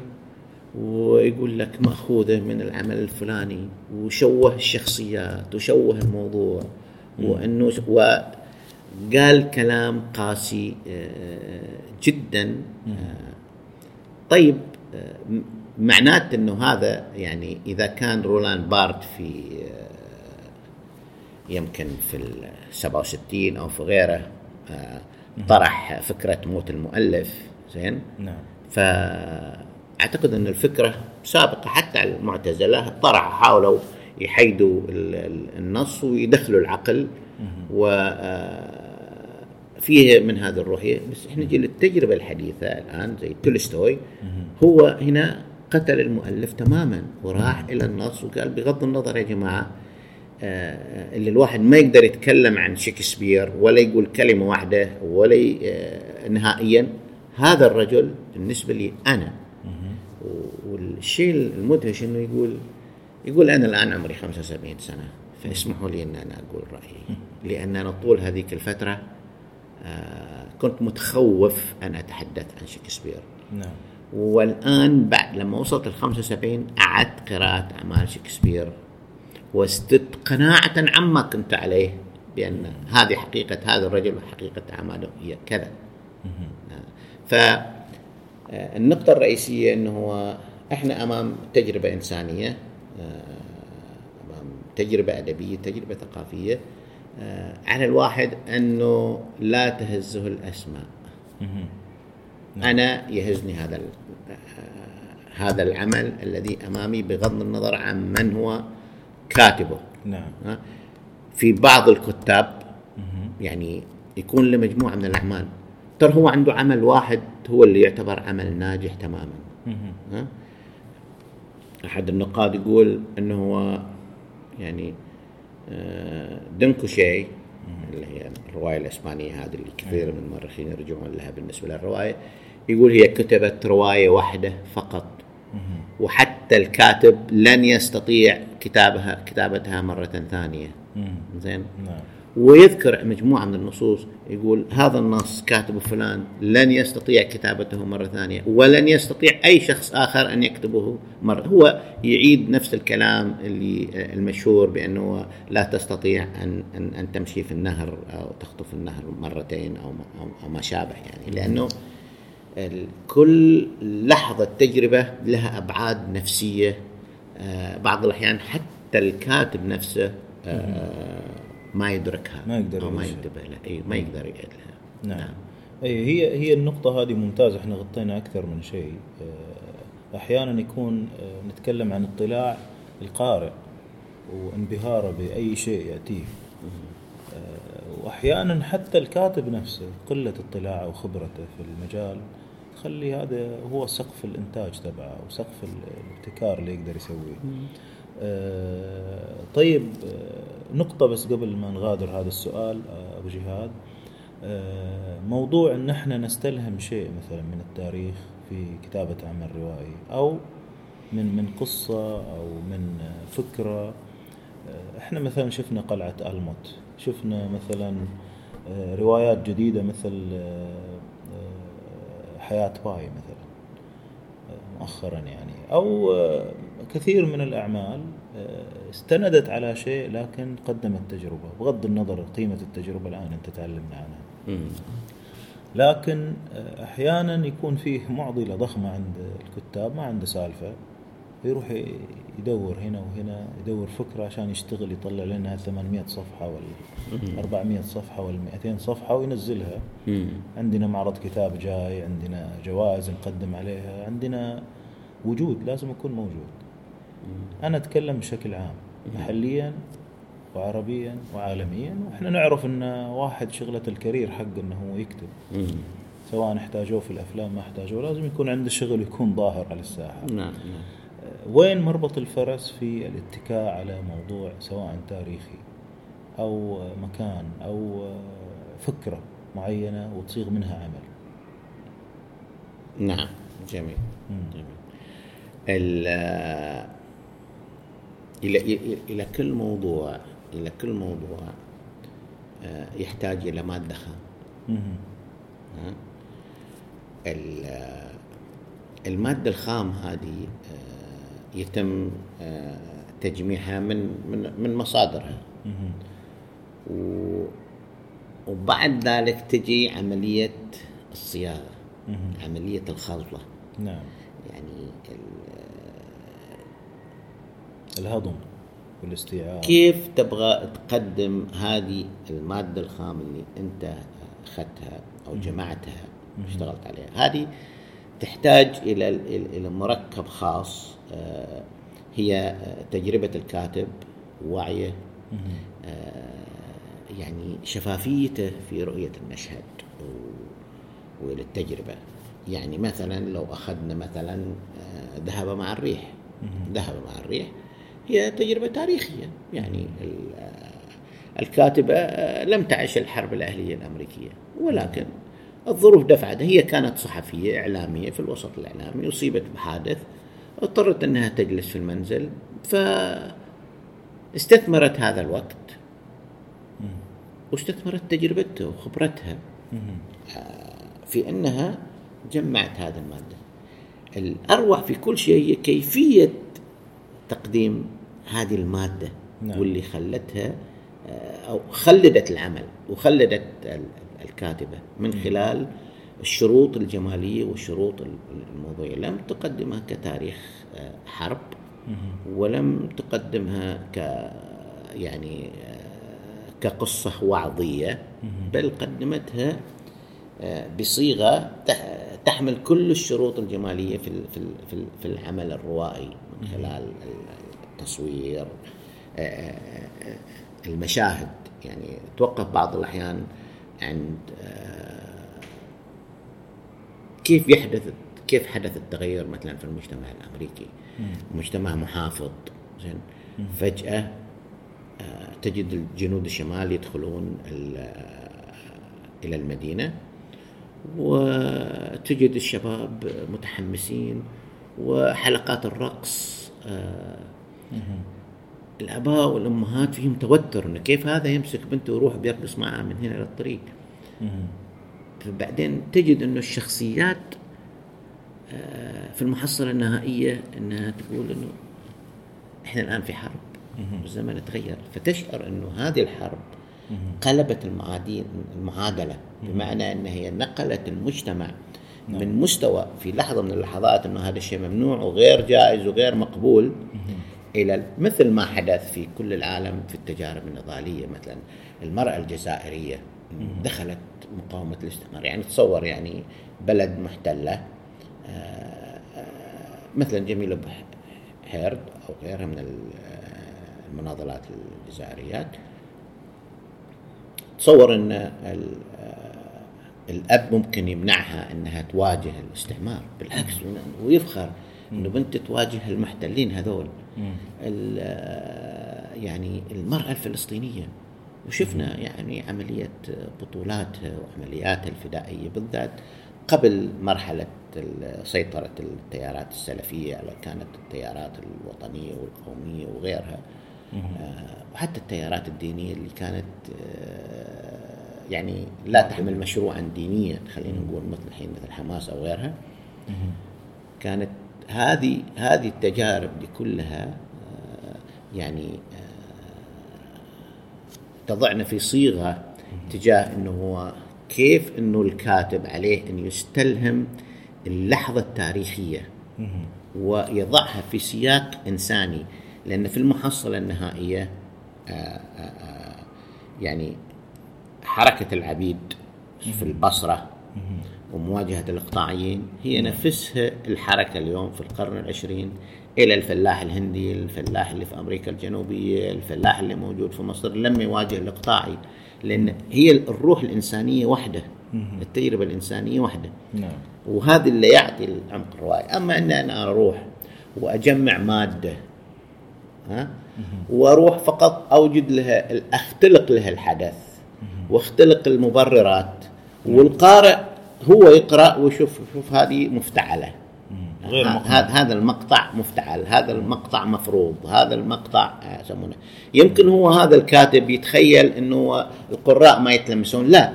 ويقول لك مأخوذة من العمل الفلاني وشوه الشخصيات وشوه الموضوع وإنه وقال كلام قاسي آه، جدا. آه، طيب آه، معناته إنه هذا يعني إذا كان رولان بارت في يمكن في ال 67 أو في غيره طرح فكرة موت المؤلف زين؟ نعم. فأعتقد أن الفكرة سابقة حتى المعتزلة طرحوا حاولوا يحيدوا ال- ال- النص ويدخلوا العقل و آه، فيه من هذه الروحيه بس إحنا نجي للتجربه الحديثة الآن زي تولستوي. هو هنا قتل المؤلف تماما وراح إلى النص وقال بغض النظر يا جماعة آه، اللي الواحد ما يقدر يتكلم عن شكسبير ولا يقول كلمة واحدة ولا آه، نهائيا هذا الرجل بالنسبة لي أنا. والشيء المدهش إنه يقول يقول أنا الآن عمري 75 سنة فاسمحوا لي إن أنا أقول رأيي. لأن أنا طول هذيك الفترة آه، كنت متخوف أن أتحدث عن شكسبير. نعم. والآن بعد لما وصلت ال 75 أعدت قراءة أعمال شكسبير. وازددت قناعة عما كنت عليه بأن هذه حقيقة هذا الرجل وحقيقة أعماله هي كذا. ف آه، النقطة الرئيسية إنه هو إحنا أمام تجربة إنسانية آه، أمام تجربة أدبية تجربة ثقافية على الواحد أنه لا تهزه الأسماء. أنا يهزني هذا هذا العمل الذي أمامي بغض النظر عن من هو كاتبه. نعم؟ في بعض الكتاب يعني يكون له مجموعة من الأعمال. ترى هو عنده عمل واحد هو اللي يعتبر عمل ناجح تماما. ها؟ أحد النقاد يقول أنه هو يعني آه، دنكوشي اللي هي الرواية الإسبانية هذه اللي كثير من المؤرخين يرجعون لها بالنسبة للرواية. يقول هي كتبت رواية واحدة فقط. وحتى الكاتب لن يستطيع كتابها كتابتها مرة ثانية. زين؟ نعم. ويذكر مجموعة من النصوص يقول هذا النص كاتبه فلان لن يستطيع كتابته مرة ثانية ولن يستطيع أي شخص آخر أن يكتبه مرة. هو يعيد نفس الكلام اللي المشهور بأنه لا تستطيع أن, أن, أن تمشي في النهر أو تخطف النهر مرتين أو ما, أو ما شابه يعني. لأنه كل لحظة تجربة لها أبعاد نفسية آه، بعض الأحيان حتى الكاتب نفسه آه، ما يدركها ما يقدر أو ما. ينتبه لها. أي ما يقدر يعيدها نعم. اي هي هي النقطة هذه ممتازة. إحنا غطينا أكثر من شيء. آه، أحيانا يكون نتكلم عن اطلاع القارئ وانبهاره بأي شيء يأتيه. آه، وأحيانا حتى الكاتب نفسه قلة اطلاعه وخبرته في المجال تخلي هذا هو سقف الإنتاج تبعه وسقف الابتكار اللي يقدر يسويه. آه، طيب آه، نقطة بس قبل ما نغادر هذا السؤال أبو جهاد. موضوع إن إحنا نستلهم شيء مثلا من التاريخ في كتابة عمل روائي أو من من قصة أو من فكرة. آه، إحنا مثلا شفنا قلعة ألموت. شفنا مثلا آه، روايات جديدة مثل آه، آه، حياة باي مثلا مؤخرا يعني. آه، كثير من الأعمال آه، استندت على شيء لكن قدمت تجربة. بغض النظر قيمة التجربة الآن أنت تعلمنا عنها. لكن أحيانا يكون فيه معضلة ضخمة عند الكتاب ما عنده سالفة يروح يدور هنا وهنا يدور فكرة عشان يشتغل يطلع لنا 800 صفحة ولا 400 صفحة ولا 200 صفحة وينزلها. عندنا معرض كتاب جاي عندنا جوائز نقدم عليها عندنا وجود لازم يكون موجود. أنا أتكلم بشكل عام محليا وعربيا وعالميا وإحنا نعرف إن واحد شغلة الكارير حق إنه هو يكتب. سواء احتاجوه في الأفلام ما احتاجوه لازم يكون عنده شغل يكون ظاهر على الساحة. نعم نعم. وين مربط الفرس في الاتكاء على موضوع سواء تاريخي أو مكان أو فكرة معينة وتصيغ منها عمل نعم جميل. جميل ال- إلى إلى كل موضوع إلى كل موضوع آه، يحتاج إلى مادة خام مهم. ها؟ ال- المادة الخام هذه يتم آه، تجميعها من من من مصادرها. وبعد ذلك تجي عملية الصياغة. عملية الخلطة. نعم. يعني ال- الهضم والاستيعاب. كيف تبغى تقدم هذه المادة الخام اللي أنت أخذتها أو جمعتها اشتغلت عليها؟ هذه تحتاج إلى إلى مركب خاص آه، هي تجربة الكاتب وعيه. آه، يعني شفافيته في رؤية المشهد وللتجربة. يعني مثلا لو أخذنا مثلا آه، ذهب مع الريح. ذهب مع الريح هي تجربة تاريخية. يعني ال- الكاتبة لم تعش الحرب الأهلية الأمريكية ولكن الظروف دفعتها هي كانت صحفية إعلامية في الوسط الإعلامي أصيبت بحادث اضطرت أنها تجلس في المنزل فاستثمرت هذا الوقت واستثمرت تجربتها وخبرتها مهم. في إنها جمعت هذه المادة. الأروع في كل شيء هي كيفية تقديم هذه المادة نعم. واللي خلتها آه، أو خلدت العمل وخلدت ال- الكاتبة من خلال الشروط الجمالية والشروط ال- الموضوعية، لم تقدمها كتاريخ آه، حرب ولم تقدمها ك يعني آه، كقصة وعظية بل قدمتها آه، بصيغة تح- تحمل كل الشروط الجمالية في في ال- في ال- في العمل الروائي من خلال التصوير المشاهد. يعني توقف بعض الأحيان عند آه، كيف يحدث كيف حدث التغير مثلا في المجتمع الأمريكي؟ مجتمع محافظ زين. فجأة آه، تجد الجنود الشمال يدخلون آه، إلى المدينة وتجد الشباب متحمسين وحلقات الرقص الآباء والأمهات فيهم توتر إنه كيف هذا يمسك بنته ويروح بيرقص معها من هنا للطريق فبعدين تجد إنه الشخصيات آه، في المحصلة النهائية إنها تقول إنه إحنا الآن في حرب الزمن تغير. فتشعر إنه هذه الحرب قلبت المعادين المعادلة بمعنى إن هي نقلت المجتمع نعم. من مستوى في لحظة من اللحظات إنه هذا الشيء ممنوع وغير جائز وغير مقبول. إلى مثل ما حدث في كل العالم في التجارب النضالية مثلا المرأة الجزائرية دخلت مقاومة الاستعمار يعني تصور يعني بلد محتلة آه، آه، مثلا جميله هيرد أو غيرها من المناضلات الجزائريات. تصور إن آه، الأب ممكن يمنعها إنها تواجه الاستعمار بالعكس ويفخر إنه بنت تواجه المحتلين هذول. آه، يعني المرأة الفلسطينية. وشفنا يعني عملية بطولاتها وعملياتها الفدائية بالذات قبل مرحلة سيطرة التيارات السلفية على كانت التيارات الوطنية والقومية وغيرها. آه، وحتى التيارات الدينية اللي كانت آه، يعني لا تحمل مشروعا دينيا خلينا نقول مثل الحين مثل حماس أو غيرها. كانت هذه هذه التجارب دي كلها آه، يعني تضعنا في صيغة تجاه إنه هو كيف إنه الكاتب عليه إن يستلهم اللحظة التاريخية ويضعها في سياق إنساني. لأن في المحصلة النهائية آه، آه، آه، يعني حركة العبيد في البصرة ومواجهة الإقطاعيين هي نفسها الحركة اليوم في القرن العشرين إلى الفلاح الهندي الفلاح اللي في أمريكا الجنوبية الفلاح اللي موجود في مصر لما يواجه الإقطاعي لأن هي الروح الإنسانية واحدة التجربة الإنسانية واحدة نعم. وهذا اللي يعطي العمق الرواية أما أن أنا أروح وأجمع مادة ها؟ وأروح فقط أوجد لها أختلق لها الحدث واختلق المبررات والقارئ هو يقرا ويشوف شوف هذه مفتعلة. غير هذا المقطع مفتعل هذا المقطع مفروض هذا المقطع آه، يسمونه. يمكن هو هذا الكاتب يتخيل إنه القراء ما يتلمسون لا.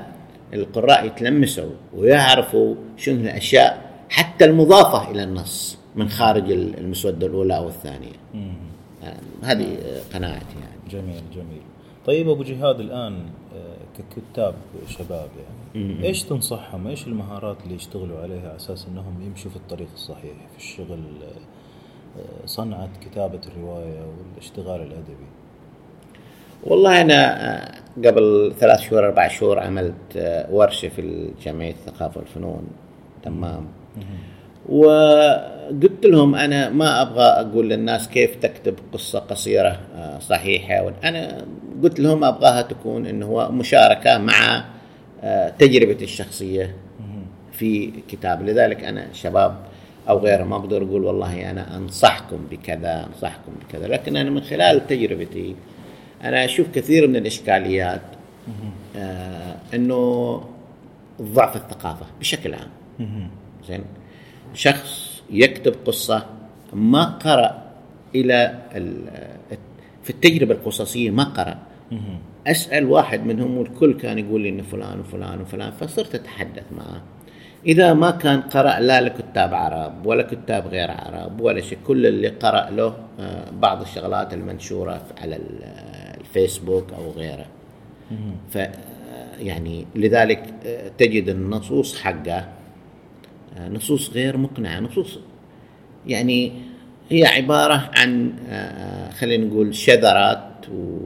القراء يتلمسوا ويعرفوا شنو الأشياء حتى المضافة إلى النص من خارج المسودة الأولى أو الثانية. هذه قناعتي يعني. جميل جميل. طيب أبو جهاد الآن آه، ككتاب شباب يعني. إيش تنصحهم؟ إيش المهارات اللي يشتغلوا عليها على أساس إنهم يمشوا في الطريق الصحيح في الشغل آه، صنعة كتابة الرواية والاشتغال الأدبي؟ والله أنا آه، قبل ثلاث شهور أربع شهور عملت ورشة في جمعية الثقافة والفنون تمام. وقلت لهم أنا ما أبغى أقول للناس كيف تكتب قصة قصيرة آه، صحيحة أنا قلت لهم أبغاها تكون انه هو مشاركة مع تجربتي الشخصية في كتاب. لذلك أنا شباب أو غيره ما أقدر أقول والله أنا أنصحكم بكذا أنصحكم بكذا. لكن أنا من خلال تجربتي أنا أشوف كثير من الإشكاليات آه إنه ضعف الثقافة بشكل عام. زين؟ شخص يكتب قصة ما قرأ إلى في التجربة القصصية ما قرأ. أسأل واحد منهم والكل كان يقول لي إن فلان وفلان وفلان فصرت أتحدث معه إذا ما كان قرأ لا لكتاب عرب ولا كتاب غير عرب ولا شيء كل اللي قرأ له آه، بعض الشغلات المنشورة على الفيسبوك أو غيره. ف يعني لذلك آه، تجد النصوص حقه نصوص غير مقنعة. نصوص يعني هي عبارة عن آه، خلينا نقول شذرات و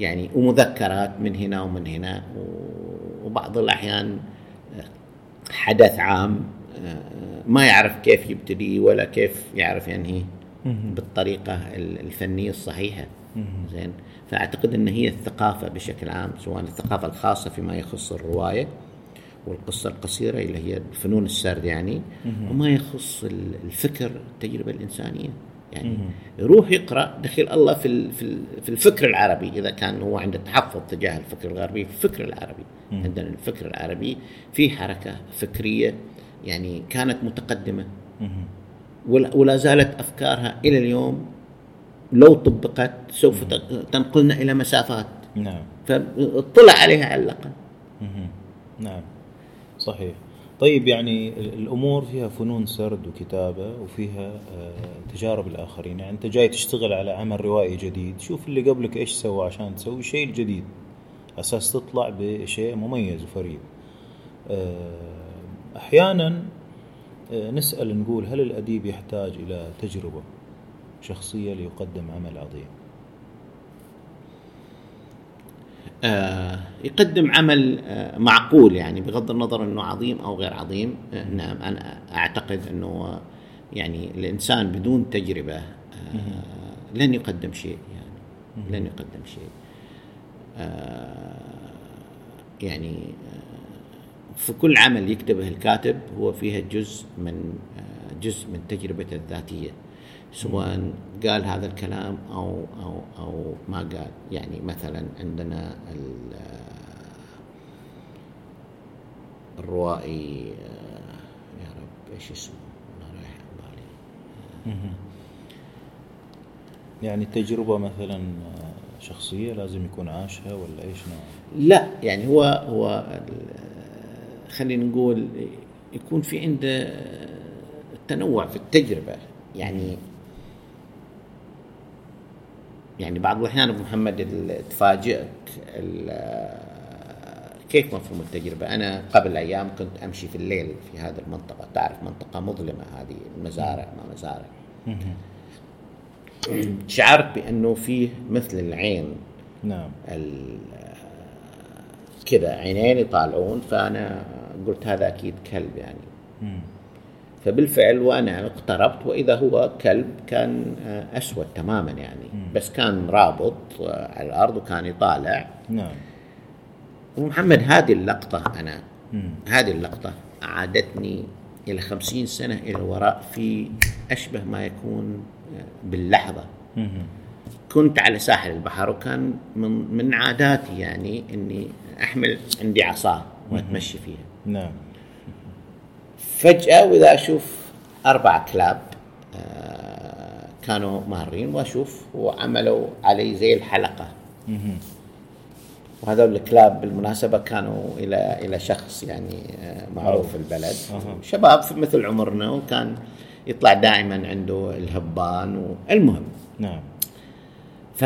يعني ومذكرات من هنا ومن هنا وبعض الأحيان حدث عام آه، ما يعرف كيف يبتدي ولا كيف يعرف ينهي بالطريقة الفنية الصحيحة. زين؟ فأعتقد أن هي الثقافة بشكل عام سواء الثقافة الخاصة فيما يخص الرواية والقصة القصيرة اللي هي فنون السرد يعني وما يخص الفكر التجربة الإنسانية. يعني يروح يقرأ دخل الله في في الفكر العربي إذا كان هو عنده تحفظ تجاه الفكر الغربي في الفكر العربي. عندنا الفكر العربي في حركة فكرية يعني كانت متقدمة. مهم. ولا زالت أفكارها إلى اليوم لو طبقت سوف تنقلنا إلى مسافات. نعم. فاطلع عليها على الاقل. نعم. صحيح. طيب يعني ال- الأمور فيها فنون سرد وكتابة وفيها آه، تجارب الآخرين. يعني أنت جاي تشتغل على عمل روائي جديد شوف اللي قبلك إيش سوى عشان تسوي شيء الجديد أساس تطلع بشيء مميز وفريد. آه، أحيانا آه، نسأل نقول هل الأديب يحتاج إلى تجربة شخصية ليقدم عمل عظيم آه، يقدم عمل آه، معقول يعني بغض النظر إنه عظيم أو غير عظيم. آه، نعم أنا أعتقد إنه يعني الإنسان بدون تجربة آه، لن يقدم شيء يعني لن يقدم شيء. آه، يعني آه، في كل عمل يكتبه الكاتب هو فيها جزء من آه، جزء من تجربته الذاتية. سواء قال هذا الكلام أو أو أو ما قال. يعني مثلا عندنا ال- الروائي آه، يا رب إيش اسمه؟ رايح عن بالي. يعني التجربه مثلا آه، شخصية لازم يكون عاشها ولا إيش نوع؟ لا يعني هو هو خلينا نقول يكون في عنده تنوع في التجربة. يعني يعني بعض الأحيان أبو محمد ال- كيف مفهوم التجربه؟ أنا قبل أيام كنت أمشي في الليل في هذه المنطقة، تعرف منطقة مظلمة هذه المزارع ما مزارع. شعرت بأنه فيه مثل العين نعم كذا عينين يطالعون فأنا قلت هذا أكيد كلب يعني. فبالفعل وأنا اقتربت وإذا هو كلب كان آه، أسود تماما يعني. بس كان رابط آه، على الأرض وكان يطالع. نعم. ومحمد هذه اللقطة أنا. هذه اللقطة عادتني إلى خمسين سنة إلى الوراء في أشبه ما يكون آه، باللحظة. كنت على ساحل البحر وكان من من عاداتي يعني إني أحمل عندي عصا واتمشي فيها. نعم. فجأة وإذا أشوف أربع كلاب آه، كانوا مارين وأشوف وعملوا علي زي الحلقة. وهذول الكلاب بالمناسبة كانوا إلى إلى شخص يعني آه، معروف في البلد. شباب في مثل عمرنا وكان يطلع دائما عنده الهبان والمهم. نعم. ف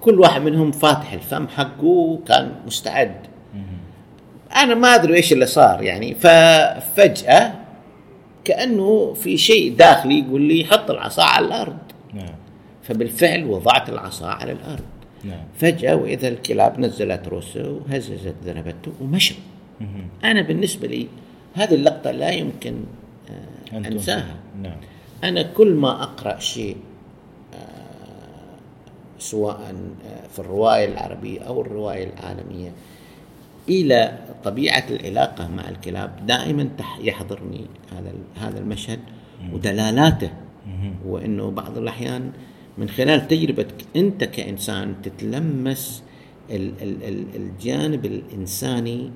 كل واحد منهم فاتح الفم حقه وكان مستعد. أنا ما أدري إيش اللي صار يعني ففجأة كأنه في شيء داخلي يقول لي حط العصا على الأرض. نعم. فبالفعل وضعت العصا على الأرض. نعم. فجأة وإذا الكلاب نزلت رؤوسه وهززت ذنبته ومشوا. أنا بالنسبة لي هذه اللقطة لا يمكن آه، أن أنساها. نعم. أنا كل ما أقرأ شيء آه، سواء آه، في الرواية العربية أو الرواية العالمية إلى طبيعة العلاقة مع الكلاب دائما يحضرني هذا هذا المشهد ودلالاته. وإنه بعض الأحيان من خلال تجربتك أنت كإنسان تتلمس ال- ال- ال- الجانب الإنساني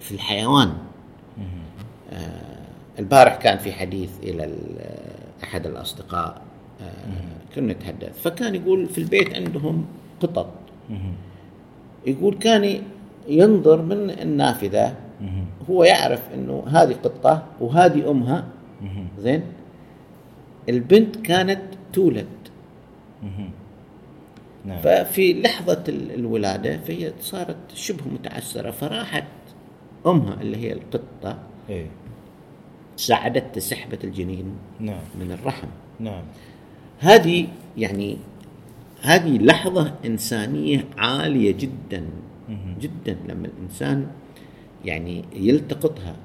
في الحيوان. آه، البارح كان في حديث إلى ال- آه، أحد الأصدقاء آه، كنا نتحدث فكان يقول في البيت عندهم قطط. يقول كان ينظر من النافذة. هو يعرف إنه هذه قطة وهذه أمها. زين؟ البنت كانت تولد. نعم. ففي لحظة ال- الولادة فهي صارت شبه متعسرة فراحت أمها اللي هي القطة. إيه. ساعدت سحبه الجنين نعم. من الرحم. نعم. هذه يعني هذه لحظة إنسانية عالية جدا. جدا لما الإنسان يعني يلتقطها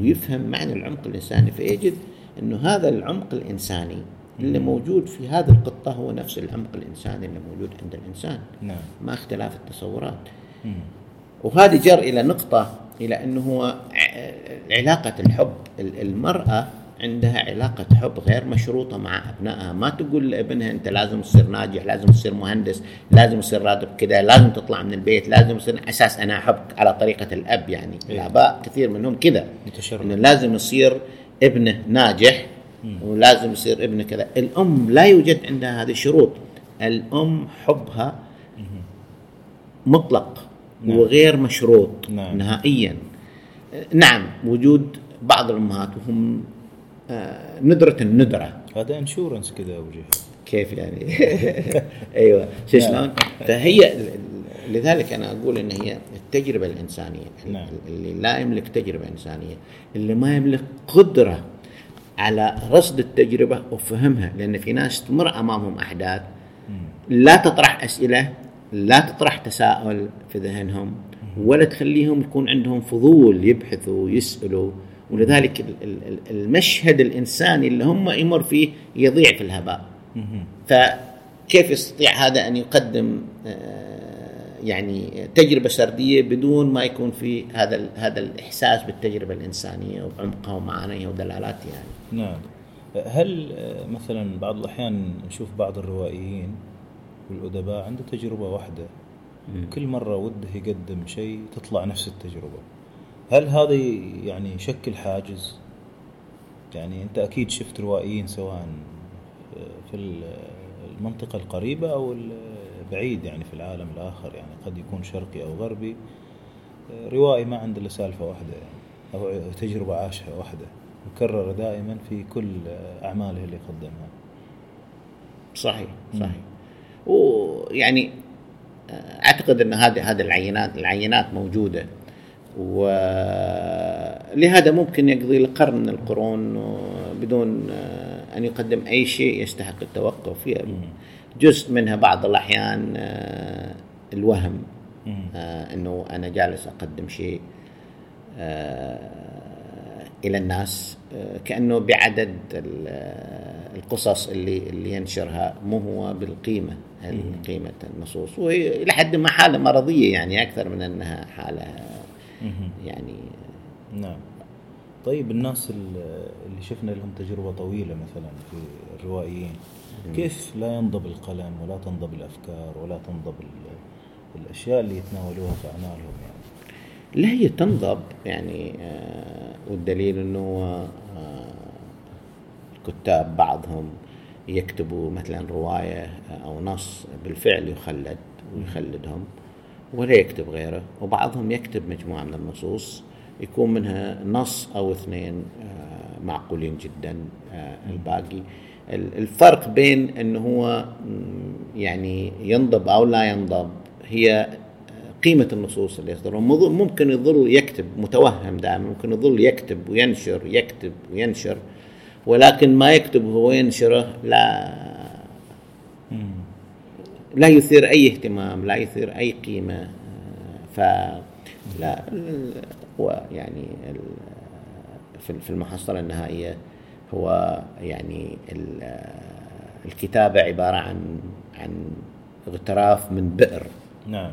ويفهم معنى العمق الإنساني. فيجد أنه هذا العمق الإنساني اللي موجود في هذه القطة هو نفس العمق الإنساني اللي موجود عند الإنسان. نعم. ما اختلاف التصورات. مم. وهذه جر إلى نقطة إلى أنه هو علاقة الحب. ال- المرأة عندها علاقة حب غير مشروطة مع أبنائها ما تقول لابنها أنت لازم تصير ناجح لازم تصير مهندس لازم تصير راتب كذا لازم تطلع من البيت لازم تصير أساس أنا أحبك على طريقة الأب يعني إيه. الآباء كثير منهم كذا. إنه لازم يصير ابنه ناجح ولازم يصير ابنه كذا الأم لا يوجد عندها هذه الشروط الأم حبها مطلق نعم. وغير مشروط نعم. نهائيا نعم وجود بعض الأمهات وهم آه، ندرة الندرة. هذا انشورنس كذا أبو كيف يعني؟ <laughs> أيوه. شو نعم. شلون؟ فهي لذلك أنا أقول إن هي التجربة الإنسانية. نعم. اللي لا يملك تجربة إنسانية اللي ما يملك قدرة على رصد التجربة وفهمها لأن في ناس تمر أمامهم أحداث لا تطرح أسئلة لا تطرح تساؤل في ذهنهم ولا تخليهم يكون عندهم فضول يبحثوا يسالوا ولذلك ال- ال- ال- المشهد الإنساني اللي هم يمر فيه يضيع في الهباء. فكيف يستطيع هذا أن يقدم آه، يعني تجربة سردية بدون ما يكون في هذا هذا الإحساس بالتجربة الإنسانية وبعمقها ومعانيها ودلالاتها يعني؟ نعم. هل آه، مثلا بعض الأحيان نشوف بعض الروائيين والأدباء عنده تجربة واحدة. كل مرة وده يقدم شيء تطلع نفس التجربة. هل هذا يعني يشكل حاجز؟ يعني أنت أكيد شفت روائيين سواء في ال- المنطقة القريبة أو البعيد يعني في العالم الآخر يعني قد يكون شرقي أو غربي. روائي ما عنده إلا سالفة واحدة يعني أو تجربة عاشها واحدة مكررة دائما في كل أعماله اللي يقدمها. صحيح صحيح. ويعني أعتقد إن هذه هذه العينات العينات موجودة. ولهذا ممكن يقضي لقرن من القرون بدون آه، أن يقدم أي شيء يستحق التوقف. جزء منها بعض الأحيان آه، الوهم آه، إنه أنا جالس أقدم شيء إلى الناس كأنه بعدد ال- القصص اللي اللي ينشرها مو هو بالقيمة قيمة النصوص. وهي إلى حد ما حالة مرضية يعني أكثر من أنها حالة يعني نعم. طيب الناس ال- اللي شفنا لهم تجربة طويلة مثلا في الروائيين كيف لا ينضب القلم ولا تنضب الأفكار ولا تنضب ال- الأشياء اللي يتناولوها في أعمالهم يعني؟ لا هي تنضب يعني آه، والدليل إنه آه، الكتاب بعضهم يكتبوا مثلا رواية آه، أو نص بالفعل يخلد ويخلدهم. ولا يكتب غيره وبعضهم يكتب مجموعة من النصوص يكون منها نص أو اثنين آه، معقولين جدا آه، الباقي. ال- الفرق بين انه هو يعني ينضب أو لا ينضب هي قيمة النصوص اللي يصدرون. ممكن يظل يكتب متوهم دائما ممكن يظل يكتب وينشر يكتب وينشر ولكن ما يكتب هو ينشره لا لا يثير أي اهتمام لا يثير أي قيمة. ف لا ال- هو يعني في المحصلة النهائية هو يعني ال- الكتابة عبارة عن عن اغتراف من بئر. نعم.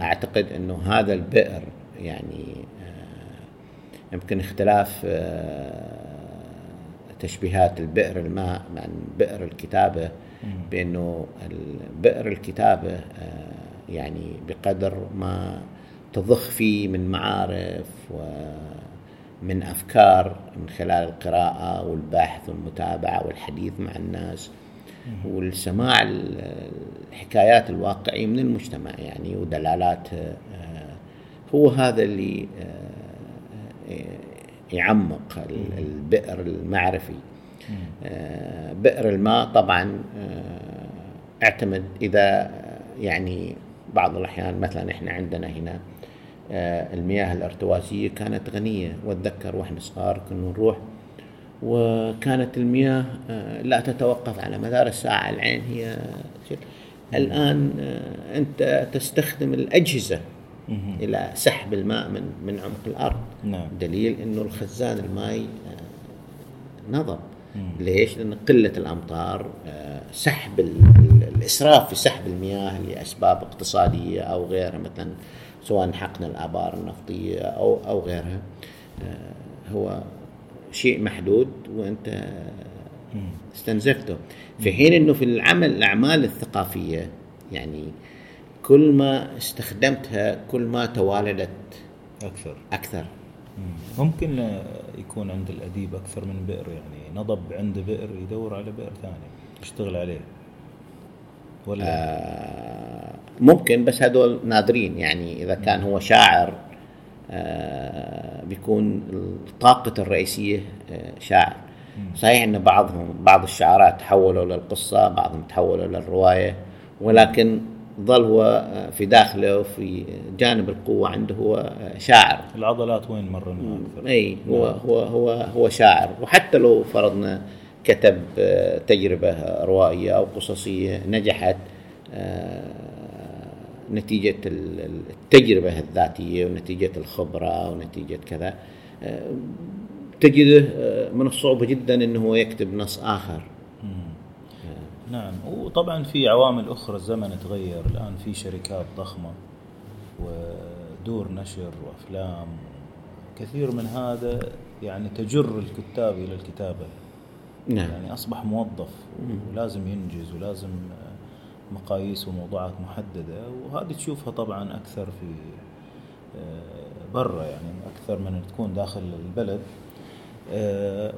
أعتقد إنه هذا البئر يعني آه، يمكن اختلاف آه، تشبيهات البئر الماء عن بئر الكتابة. بأنه بئر الكتابة آه، يعني بقدر ما تضخ فيه من معارف ومن أفكار من خلال القراءة والبحث والمتابعة والحديث مع الناس والسماع ال- الحكايات الواقعية من المجتمع يعني ودلالاتها آه، هو هذا اللي آه، يعمق ال- البئر المعرفي. بئر الماء طبعا آه، اعتمد إذا يعني بعض الأحيان مثلا إحنا عندنا هنا آه، المياه الأرتوازية كانت غنية. وأتذكر وإحنا صغار كنا نروح وكانت المياه آه، لا تتوقف على مدار الساعة العين هي آه، أنت تستخدم الأجهزة إلى سحب الماء من من عمق الأرض. نعم. دليل أنه الخزان الماء آه، نضب ليش؟ لأن قلة الأمطار آه، سحب ال- ال- الإسراف في سحب المياه لأسباب اقتصادية أو غيرها مثلا سواء حقن الآبار النفطية أو أو غيرها. آه، هو شيء محدود وأنت استنزفته. في حين إنه في العمل الأعمال الثقافية يعني كل ما استخدمتها كل ما توالدت أكثر. أكثر. ممكن يكون عند الأديب أكثر من بئر يعني نضب عنده بئر يدور على بئر ثاني يشتغل عليه. ولا؟ آه ممكن بس هذول نادرين. يعني إذا كان هو شاعر آه بيكون طاقته الرئيسية آه شاعر. صحيح إن بعضهم بعض الشعراء تحولوا للقصة بعضهم تحولوا للرواية ولكن ظل هو في داخله وفي جانب القوة عنده هو شاعر. العضلات وين مرة أي هو نعم. هو هو هو شاعر. وحتى لو فرضنا كتب تجربة روائية أو قصصية نجحت آه، نتيجة التجربة الذاتية ونتيجة الخبرة ونتيجة كذا آه، تجده آه، من الصعوبة جدا أنه هو يكتب نص آخر. نعم. وطبعا في عوامل أخرى الزمن تغير. الآن في شركات ضخمة ودور نشر وأفلام. كثير من هذا يعني تجر الكتاب إلى الكتابة. نعم. يعني أصبح موظف ولازم ينجز ولازم مقاييس وموضوعات محددة. وهذه تشوفها طبعا أكثر في آه، برا يعني أكثر من تكون داخل البلد.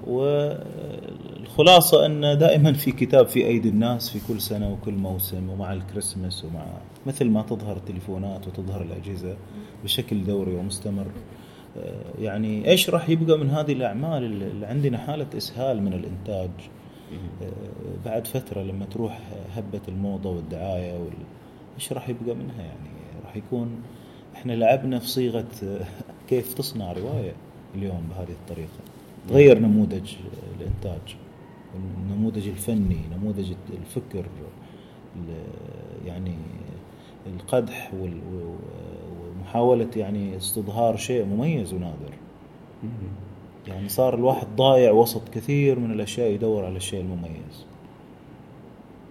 والخلاصة أن دائما في كتاب في أيدي الناس في كل سنة وكل موسم ومع الكريسماس ومع مثل ما تظهر التليفونات وتظهر الأجهزة بشكل دوري ومستمر. آه، يعني إيش راح يبقى من هذه الأعمال اللي عندنا حالة إسهال من الإنتاج؟ آه، بعد فترة لما تروح هبة الموضة والدعاية وال... إيش راح يبقى منها؟ يعني راح يكون إحنا لعبنا في صيغة <laughs> كيف تصنع رواية اليوم بهذه الطريقة. تغير نموذج الإنتاج النموذج الفني نموذج الفكر يعني القدح ومحاولة يعني استظهار شيء مميز ونادر. يعني صار الواحد ضايع وسط كثير من الأشياء يدور على الشيء المميز.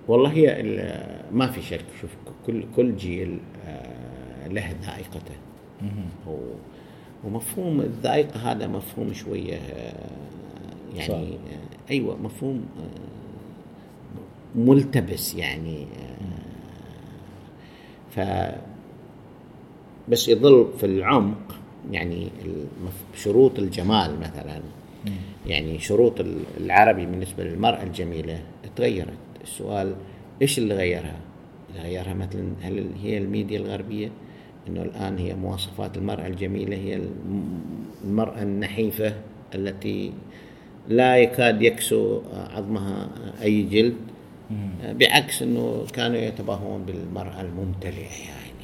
والله هي ما في شك شوف كل كل جيل آه، له ذائقته. ومفهوم الذائقة هذا مفهوم شوية آه، يعني صح. آه، أيوة مفهوم آه، ملتبس يعني ف بس يظل في العمق يعني شروط الجمال مثلا يعني شروط العربي بالنسبة للمرأة الجميلة تغيرت السؤال إيش اللي غيرها؟ غيرها مثلا هل هي الميديا الغربية؟ إنه الآن هي مواصفات المرأة الجميلة هي المرأة النحيفة التي لا يكاد يكسو عظمها أي جلد بعكس إنه كانوا يتباهون بالمرأة الممتلئة يعني.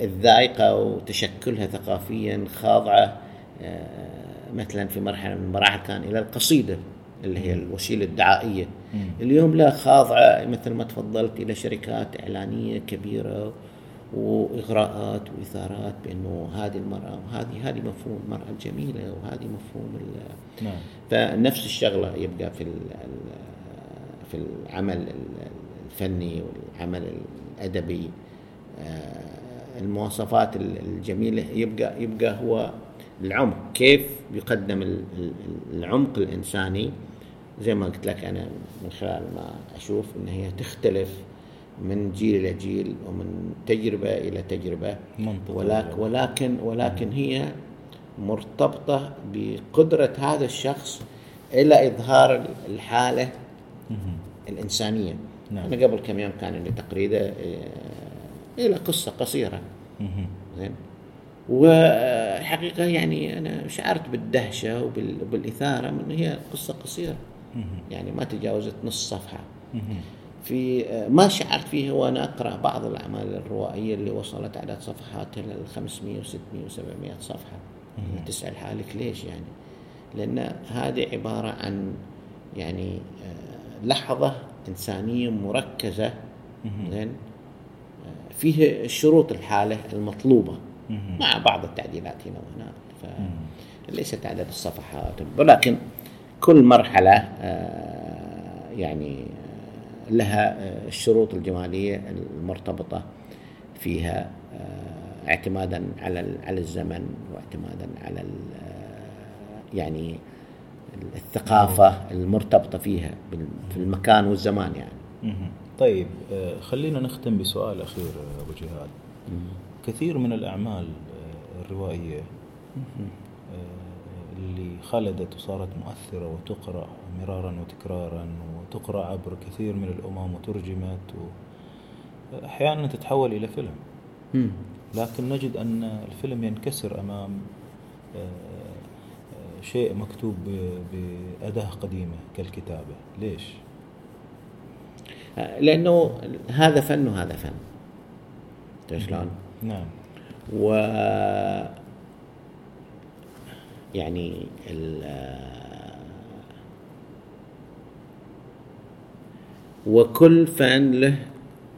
الذائقة وتشكلها ثقافيا خاضعة آه، مثلا في مرحلة من المراحل كان إلى القصيدة. اللي هي الوسيلة الدعائية مم. اليوم لا خاضعة مثل ما تفضلت إلى شركات إعلانية كبيرة وإغراءات وإثارات بأنه هذه المرأة وهذه هذه مفهوم المرأة الجميلة وهذه مفهوم نعم. فنفس الشغلة يبقى في في العمل الفني والعمل الأدبي آه، المواصفات الجميلة يبقى يبقى هو العمق كيف يقدم العمق الإنساني زي ما قلت لك أنا من خلال ما أشوف إن هي تختلف من جيل إلى جيل ومن تجربة إلى تجربة. ولكن ولكن ولكن هي مرتبطة بقدرة هذا الشخص إلى إظهار الحالة الإنسانية. نعم. أنا قبل كم يوم كان لي تقريده آه، إلى قصة قصيرة. زين. وحقيقة يعني أنا شعرت بالدهشة وبالإثارة من هي قصة قصيرة. يعني ما تجاوزت نص صفحة. في ما شعرت فيها وأنا أقرأ بعض الأعمال الروائية اللي وصلت عدد صفحاتها لل 500 و 600 و 700 صفحة تسأل حالك ليش يعني؟ لأن هذه عبارة عن يعني آه، لحظة إنسانية مركزة. زين؟ آه، فيه شروط الحالة المطلوبة. مع بعض التعديلات هنا وهناك فليست عدد الصفحات. ولكن كل مرحلة آه، يعني آه، لها آه، الشروط الجمالية المرتبطة فيها اعتمادا على على الزمن واعتمادا على يعني الثقافة المرتبطة فيها في المكان والزمان يعني. طيب آه، خلينا نختم بسؤال أخير أبو جهاد. كثير من الأعمال آه، الروائية آه، اللي خلدت وصارت مؤثرة وتقرأ مرارا وتكرارا وتقرأ عبر كثير من الأمم وترجمت أحيانا تتحول إلى فيلم. لكن نجد أن الفيلم ينكسر أمام شيء مكتوب بأداة قديمة كالكتابة. ليش؟ لأنه هذا فن وهذا فن. شلون؟ نعم. و يعني ال وكل فن له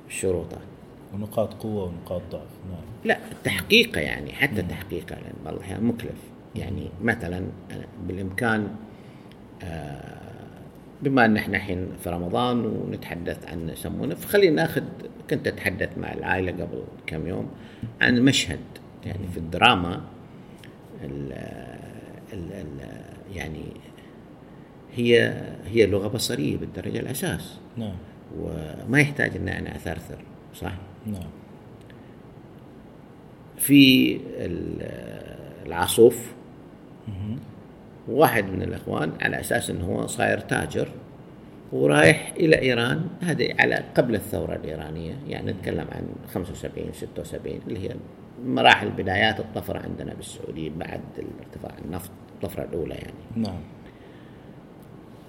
شروطه. ونقاط قوة ونقاط ضعف نعم. لا تحقيقه يعني حتى تحقيقه لأن بعض الأحيان مكلف. يعني مثلا بالإمكان آه، بما إن إحنا الحين في رمضان ونتحدث عن يسمونه فخلينا نأخذ كنت أتحدث مع العائلة قبل كم يوم عن مشهد يعني في الدراما ال يعني هي هي لغة بصرية بالدرجة الأساس. نعم. وما يحتاج ان أنا اثرثر صح؟ نعم. في العصوف واحد من الإخوان على أساس إنه هو صاير تاجر ورايح إلى إيران هذه على قبل الثورة الإيرانية يعني نتكلم عن 75 76 اللي هي مراحل بدايات الطفرة عندنا بالسعودية بعد ارتفاع النفط الطفرة الأولى يعني. نعم.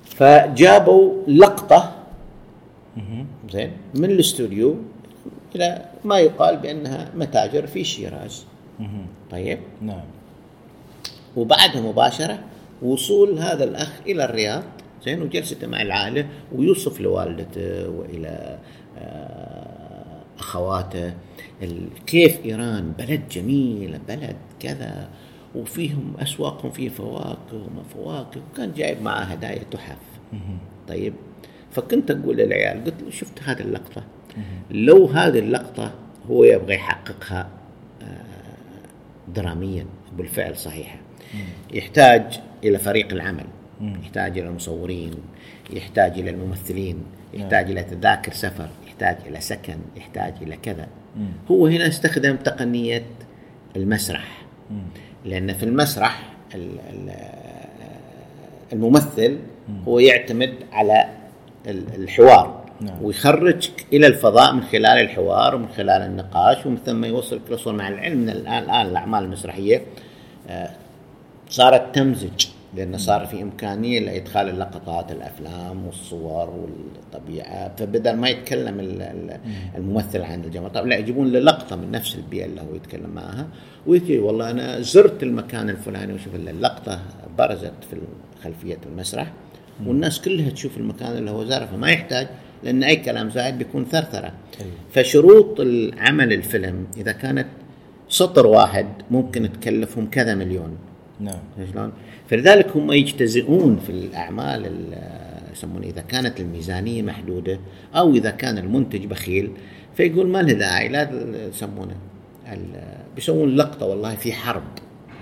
فجابوا لقطة زين من الاستوديو إلى ما يقال بأنها متاجر في شيراز. طيب. نعم. وبعدها مباشرة وصول هذا الأخ إلى الرياض زين وجلسته مع العائلة ويوصف لوالدته وإلى آه، أخواته. كيف إيران بلد جميل بلد كذا وفيهم أسواقهم فيه فواكه وما فواكه وكان جايب معاه هدايا تحف. طيب فكنت أقول للعيال قلت له شفت هذه اللقطة؟ لو هذه اللقطة هو يبغى يحققها آه، دراميا بالفعل صحيحة. يحتاج إلى فريق العمل. يحتاج إلى المصورين يحتاج إلى الممثلين يحتاج إلى تذاكر سفر يحتاج إلى سكن يحتاج إلى كذا. هو هنا استخدم تقنية المسرح. لأن في المسرح الممثل هو يعتمد على الحوار نعم. ويخرجك إلى الفضاء من خلال الحوار ومن خلال النقاش ومن ثم يوصلك لصور مع العلم. من الان الآن الأعمال المسرحية آه، صارت تمزج. لأنه صار في إمكانية لإدخال اللقطات الأفلام والصور والطبيعة فبدل ما يتكلم الممثل عن الجمال طب لا يجيبون له لقطة من نفس البيئة اللي هو يتكلم معها ويجي والله أنا زرت المكان الفلاني وشوف اللقطة برزت في خلفية المسرح والناس كلها تشوف المكان اللي هو زاره فما يحتاج لأن أي كلام زائد بيكون ثرثرة. فشروط العمل الفيلم إذا كانت سطر واحد ممكن تكلفهم كذا مليون. نعم. شلون؟ فلذلك هم يجتزئون في الأعمال يسمونه إذا كانت الميزانية محدودة أو إذا كان المنتج بخيل فيقول ما له داعي لا يسمونه بيسوون لقطة والله في حرب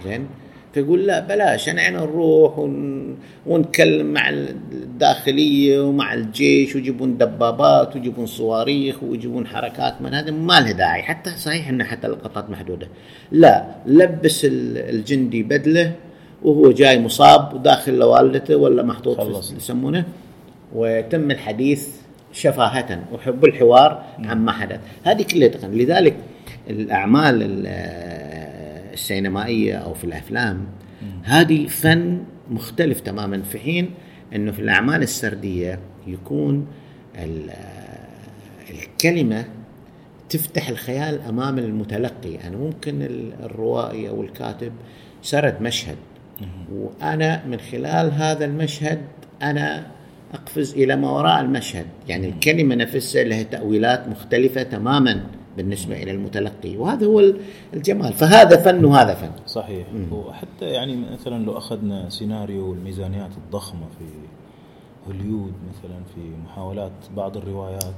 زين؟ فيقول لا بلاش انا إحنا نروح ون... ونتكلم مع الداخلية ومع الجيش ويجيبون دبابات ويجيبون صواريخ ويجيبون حركات من هذا ما له داعي حتى صحيح ان حتى اللقطات محدودة. لا لبس الجندي بدلة وهو جاي مصاب وداخل لوالدته ولا محطوط يسمونه. ويتم الحديث شفاهة وحب الحوار عما حدث. هذه كلها تقن. لذلك الأعمال السينمائية أو في الأفلام هذه فن مختلف تماما في حين أنه في الأعمال السردية يكون الكلمة تفتح الخيال أمام المتلقي. يعني ممكن الروائي أو الكاتب سرد مشهد وأنا من خلال هذا المشهد أنا أقفز إلى ما وراء المشهد يعني الكلمة نفسها لها تأويلات مختلفة تماما بالنسبة إلى المتلقي وهذا هو الجمال فهذا فن وهذا فن صحيح. وحتى يعني مثلا لو أخذنا سيناريو الميزانيات الضخمة في هوليود مثلا في محاولات بعض الروايات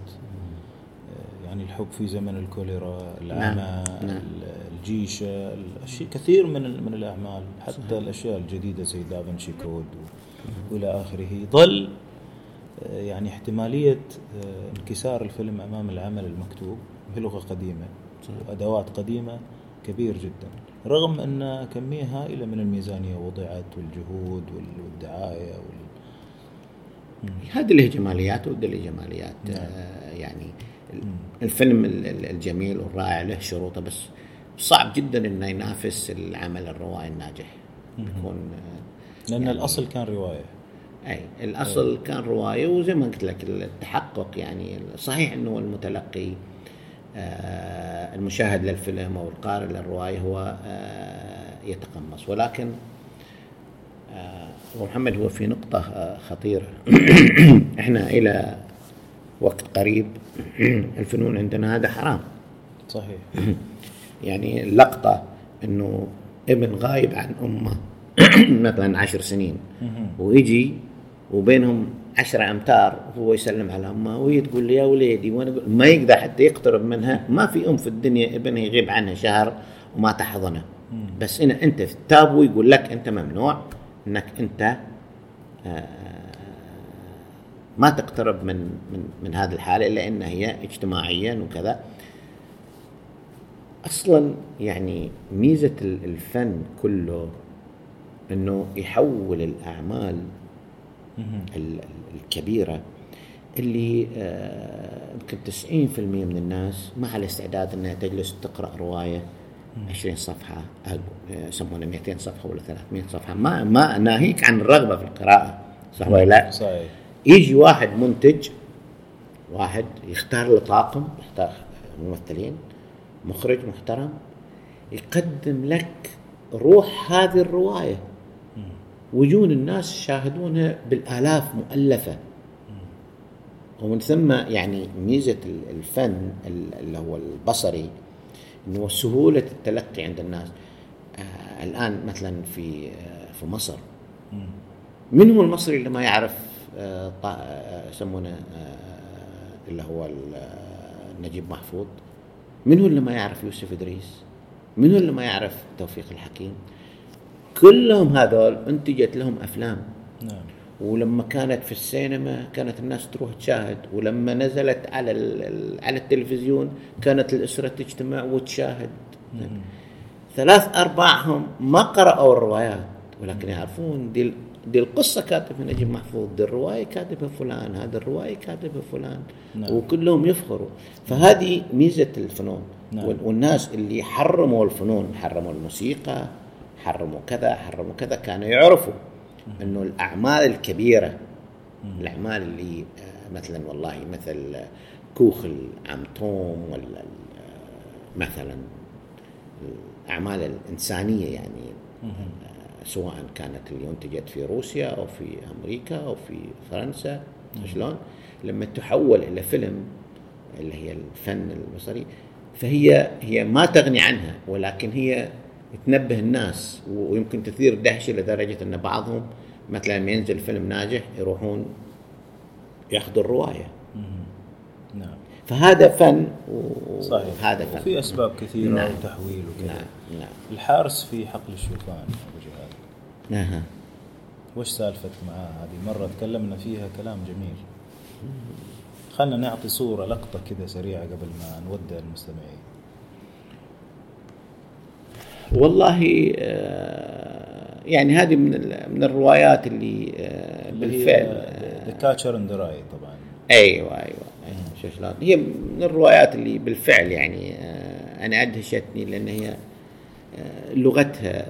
يعني الحب في زمن الكوليرا العمى نعم. نعم. الجيشه الاشياء كثير من من الأعمال حتى صحيح. الأشياء الجديدة زي دافنشي كود وإلى آخره. ظل آه، يعني احتمالية آه، انكسار الفيلم أمام العمل المكتوب بلغة قديمة وأدوات قديمة كبير جدا. رغم أن كمية هائلة من الميزانية وضعت والجهود وال- والدعاية وال... هذه له جماليات وده له جماليات آه يعني ال- الفيلم ال- ال- الجميل والرائع له شروطه بس صعب جدا إنه ينافس العمل الروائي الناجح. يكون لأن الأصل كان رواية. أي الأصل كان رواية وزي ما قلت لك التحقق يعني صحيح إنه المتلقي آه، المشاهد للفيلم أو القارئ للرواية هو آه، يتقمص. ولكن آه، محمد هو في نقطة آه، خطيرة. <coughs> إحنا إلى وقت قريب <coughs> الفنون عندنا هذا حرام. صحيح. <coughs> يعني اللقطة إنه ابن غايب عن أمه <clears throat> مثلا عشر سنين. ويجي وبينهم عشرة أمتار وهو يسلم على أمه وهي تقول لي يا وليدي وأنا أقول- ما يقدر حتى يقترب منها. ما في أم في الدنيا ابنها يغيب عنها شهر وما تحضنه. بس إن أنت في التابو يقول لك أنت ممنوع إنك أنت آه، ما تقترب من من من هذه الحالة إلا إنها هي اجتماعيا وكذا. أصلا يعني ميزة ال- الفن كله إنه يحول الأعمال ال- ال- الكبيرة اللي آه، يمكن 90% من الناس ما على استعداد إنها تجلس تقرأ رواية 20 صفحة آه، يسمونها 200 صفحة ولا 300 صفحة. ما ما ناهيك عن الرغبة في القراءة صح ولا لا؟ صحيح. يجي واحد منتج واحد يختار له طاقم يختار ممثلين مخرج محترم يقدم لك روح هذه الرواية. ويجون الناس يشاهدونها بالآلاف مؤلفة. ومن ثم يعني ميزة ال- الفن ال- اللي هو البصري إنه سهولة التلقي عند الناس. آه الآن مثلا في آه في مصر. من هو المصري اللي ما يعرف آه، آه، يسمونه آه، اللي هو آه، نجيب محفوظ؟ من هو اللي ما يعرف يوسف إدريس؟ من هو اللي ما يعرف توفيق الحكيم؟ كلهم هذول انتجت لهم أفلام. نعم. ولما كانت في السينما كانت الناس تروح تشاهد. ولما نزلت على على التلفزيون كانت الأسرة تجتمع وتشاهد. ثلاث أرباعهم ما قرأوا الروايات. ولكن يعرفون دي دي القصة كاتبها نجيب محفوظ دي الرواية كاتبها فلان هذه الرواية كاتبها فلان. نعم. وكلهم يفخروا. فهذه ميزة الفنون. نعم. وال- والناس اللي حرموا الفنون حرموا الموسيقى حرموا كذا حرموا كذا كانوا يعرفوا إنه الأعمال الكبيرة الأعمال اللي آه، مثلا والله مثل كوخ العم توم ولا آه، مثلا الأعمال الإنسانية يعني آه، سواء كانت اللي انتجت في روسيا أو في أمريكا أو في فرنسا شلون؟ لما تحول إلى فيلم اللي هي الفن البصري فهي هي ما تغني عنها ولكن هي تنبه الناس ويمكن تثير دهشة لدرجة أن بعضهم مثلا لما ينزل فيلم ناجح يروحون ياخذوا الرواية. نعم. فهذا فن صحيح. وهذا فن. وفي أسباب كثيرة نعم. وتحويل وكذا. نعم. نعم. الحارس في حقل الشوفان أها. وش سالفتك معاه هذه؟ مرة تكلمنا فيها كلام جميل. خلنا نعطي صورة لقطة كذا سريعة قبل ما نودع المستمعين. والله آه، يعني هذه من من الروايات اللي آه، بالفعل The Catcher in the Rye طبعا. أيوه أيوه أيوة. شلون. هي من الروايات اللي بالفعل يعني آه، أنا أدهشتني لأن هي لغتها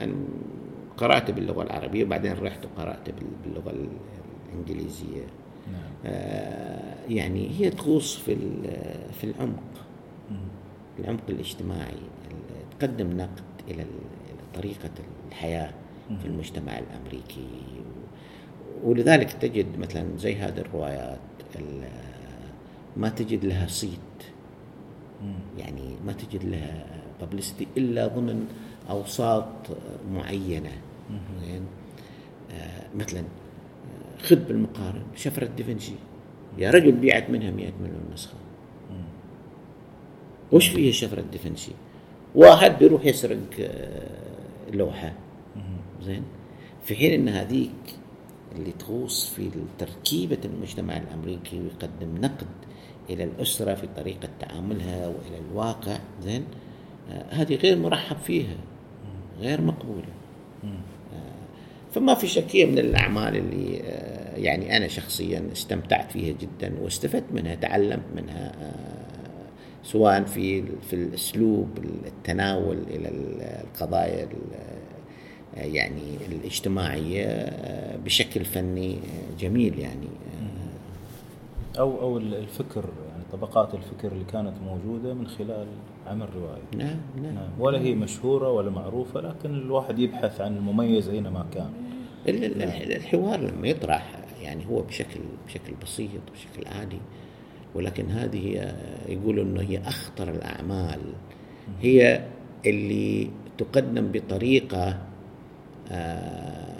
أنا قرأت باللغة العربية وبعدين رحت وقرأت بال- باللغة الإنجليزية. نعم. آه، يعني هي تغوص في في العمق. العمق الاجتماعي ال- تقدم نقد إلى طريقة الحياة في المجتمع الأمريكي. و- ولذلك تجد مثلا زي هذه الروايات ال- ما تجد لها صيت. يعني ما تجد لها ببليستي إلا ضمن أوساط معينة. زين؟ آه، مثلا آه، خذ بالمقارن شفرة دافنشي. يا رجل بيعت منها 100 مليون نسخة. وش فيه الشفره الدفنشي واحد بيروح يسرق آه، لوحة. زين؟ في حين إن هذيك اللي تغوص في تركيبة المجتمع الأمريكي ويقدم نقد إلى الأسرة في طريقة تعاملها وإلى الواقع زين؟ هذه غير مرحب فيها. غير مقبولة. فما في شك هي من الأعمال اللي آه، يعني أنا شخصيا استمتعت فيها جدا واستفدت منها تعلمت منها آه، سواء في في الأسلوب التناول إلى القضايا آه، يعني الاجتماعية بشكل فني جميل يعني. أو أو الفكر يعني طبقات الفكر اللي كانت موجودة من خلال عمل روايه نعم نعم, نعم. ولا هي مشهورة ولا معروفة لكن الواحد يبحث عن المميز أينما كان. الحوار لما يطرح يعني هو بشكل بشكل بسيط بشكل عادي ولكن هذه يقولوا إنه هي أخطر الأعمال. هي اللي تقدم بطريقة آه،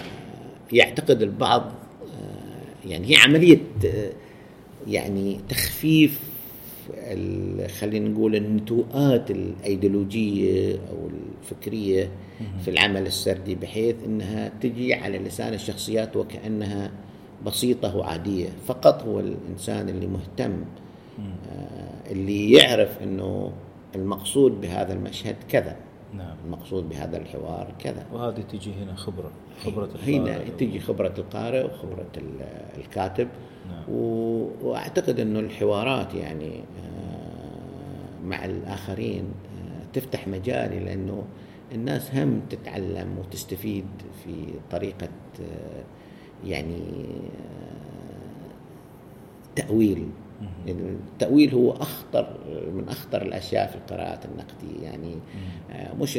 يعتقد البعض آه، يعني هي عملية آه، يعني تخفيف خلينا نقول النتوءات الايديولوجية أو الفكرية في العمل السردي بحيث إنها تجي على لسان الشخصيات وكأنها بسيطة وعادية. فقط هو الإنسان اللي مهتم آه اللي يعرف إنه المقصود بهذا المشهد كذا نعم. المقصود بهذا الحوار كذا. وهذه تجي هنا خبرة خبرة هنا تجي خبرة القارئ وخبرة الكاتب. نعم. وأعتقد أنه الحوارات يعني آه، مع الآخرين آه، تفتح مجال لأنه الناس هم تتعلم وتستفيد في طريقة آه، يعني تأويل. التأويل هو أخطر من أخطر الأشياء في القراءة النقدية. يعني مش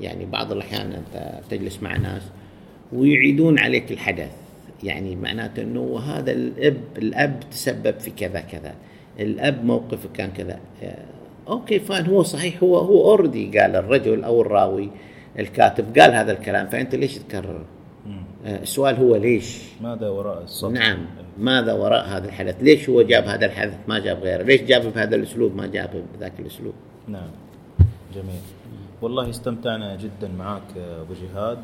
يعني بعض الأحيان أنت تجلس مع ناس ويعيدون عليك الحدث. يعني معناته أنه هذا الأب الأب تسبب في كذا كذا. الأب موقفه كان كذا. آه، okay fine هو صحيح هو هو already قال الرجل أو الراوي الكاتب قال هذا الكلام فأنت ليش تكرر؟ آه، السؤال هو ليش؟ ماذا وراء السطر نعم ماذا وراء هذا الحدث؟ ليش هو جاب هذا الحدث ما جاب غيره؟ ليش جابه بهذا الأسلوب ما جابه بذاك الأسلوب؟ نعم جميل. والله استمتعنا جدا معك أبو جهاد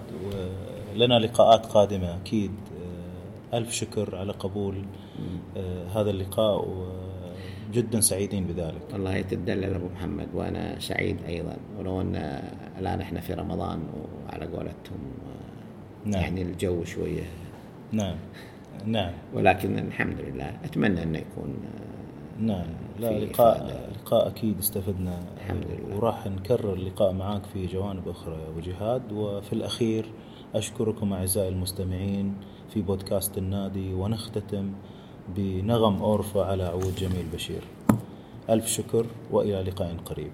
ولنا لقاءات قادمة أكيد. آه، ألف شكر على قبول آه، هذا اللقاء وجدا سعيدين بذلك. الله يتدلل أبو محمد وأنا سعيد أيضا. ولو أن الآن إحنا في رمضان وعلى قولتهم نعم. يعني الجو شوية. نعم. نعم. ولكن الحمد لله أتمنى أنه يكون نعم. لا لقاء لقاء أكيد استفدنا الحمد لله. وراح نكرر اللقاء معك في جوانب أخرى يا أبو جهاد. وفي الأخير أشكركم أعزائي المستمعين في بودكاست النادي ونختتم بنغم أورفا على عود جميل بشير. ألف شكر وإلى لقاء قريب.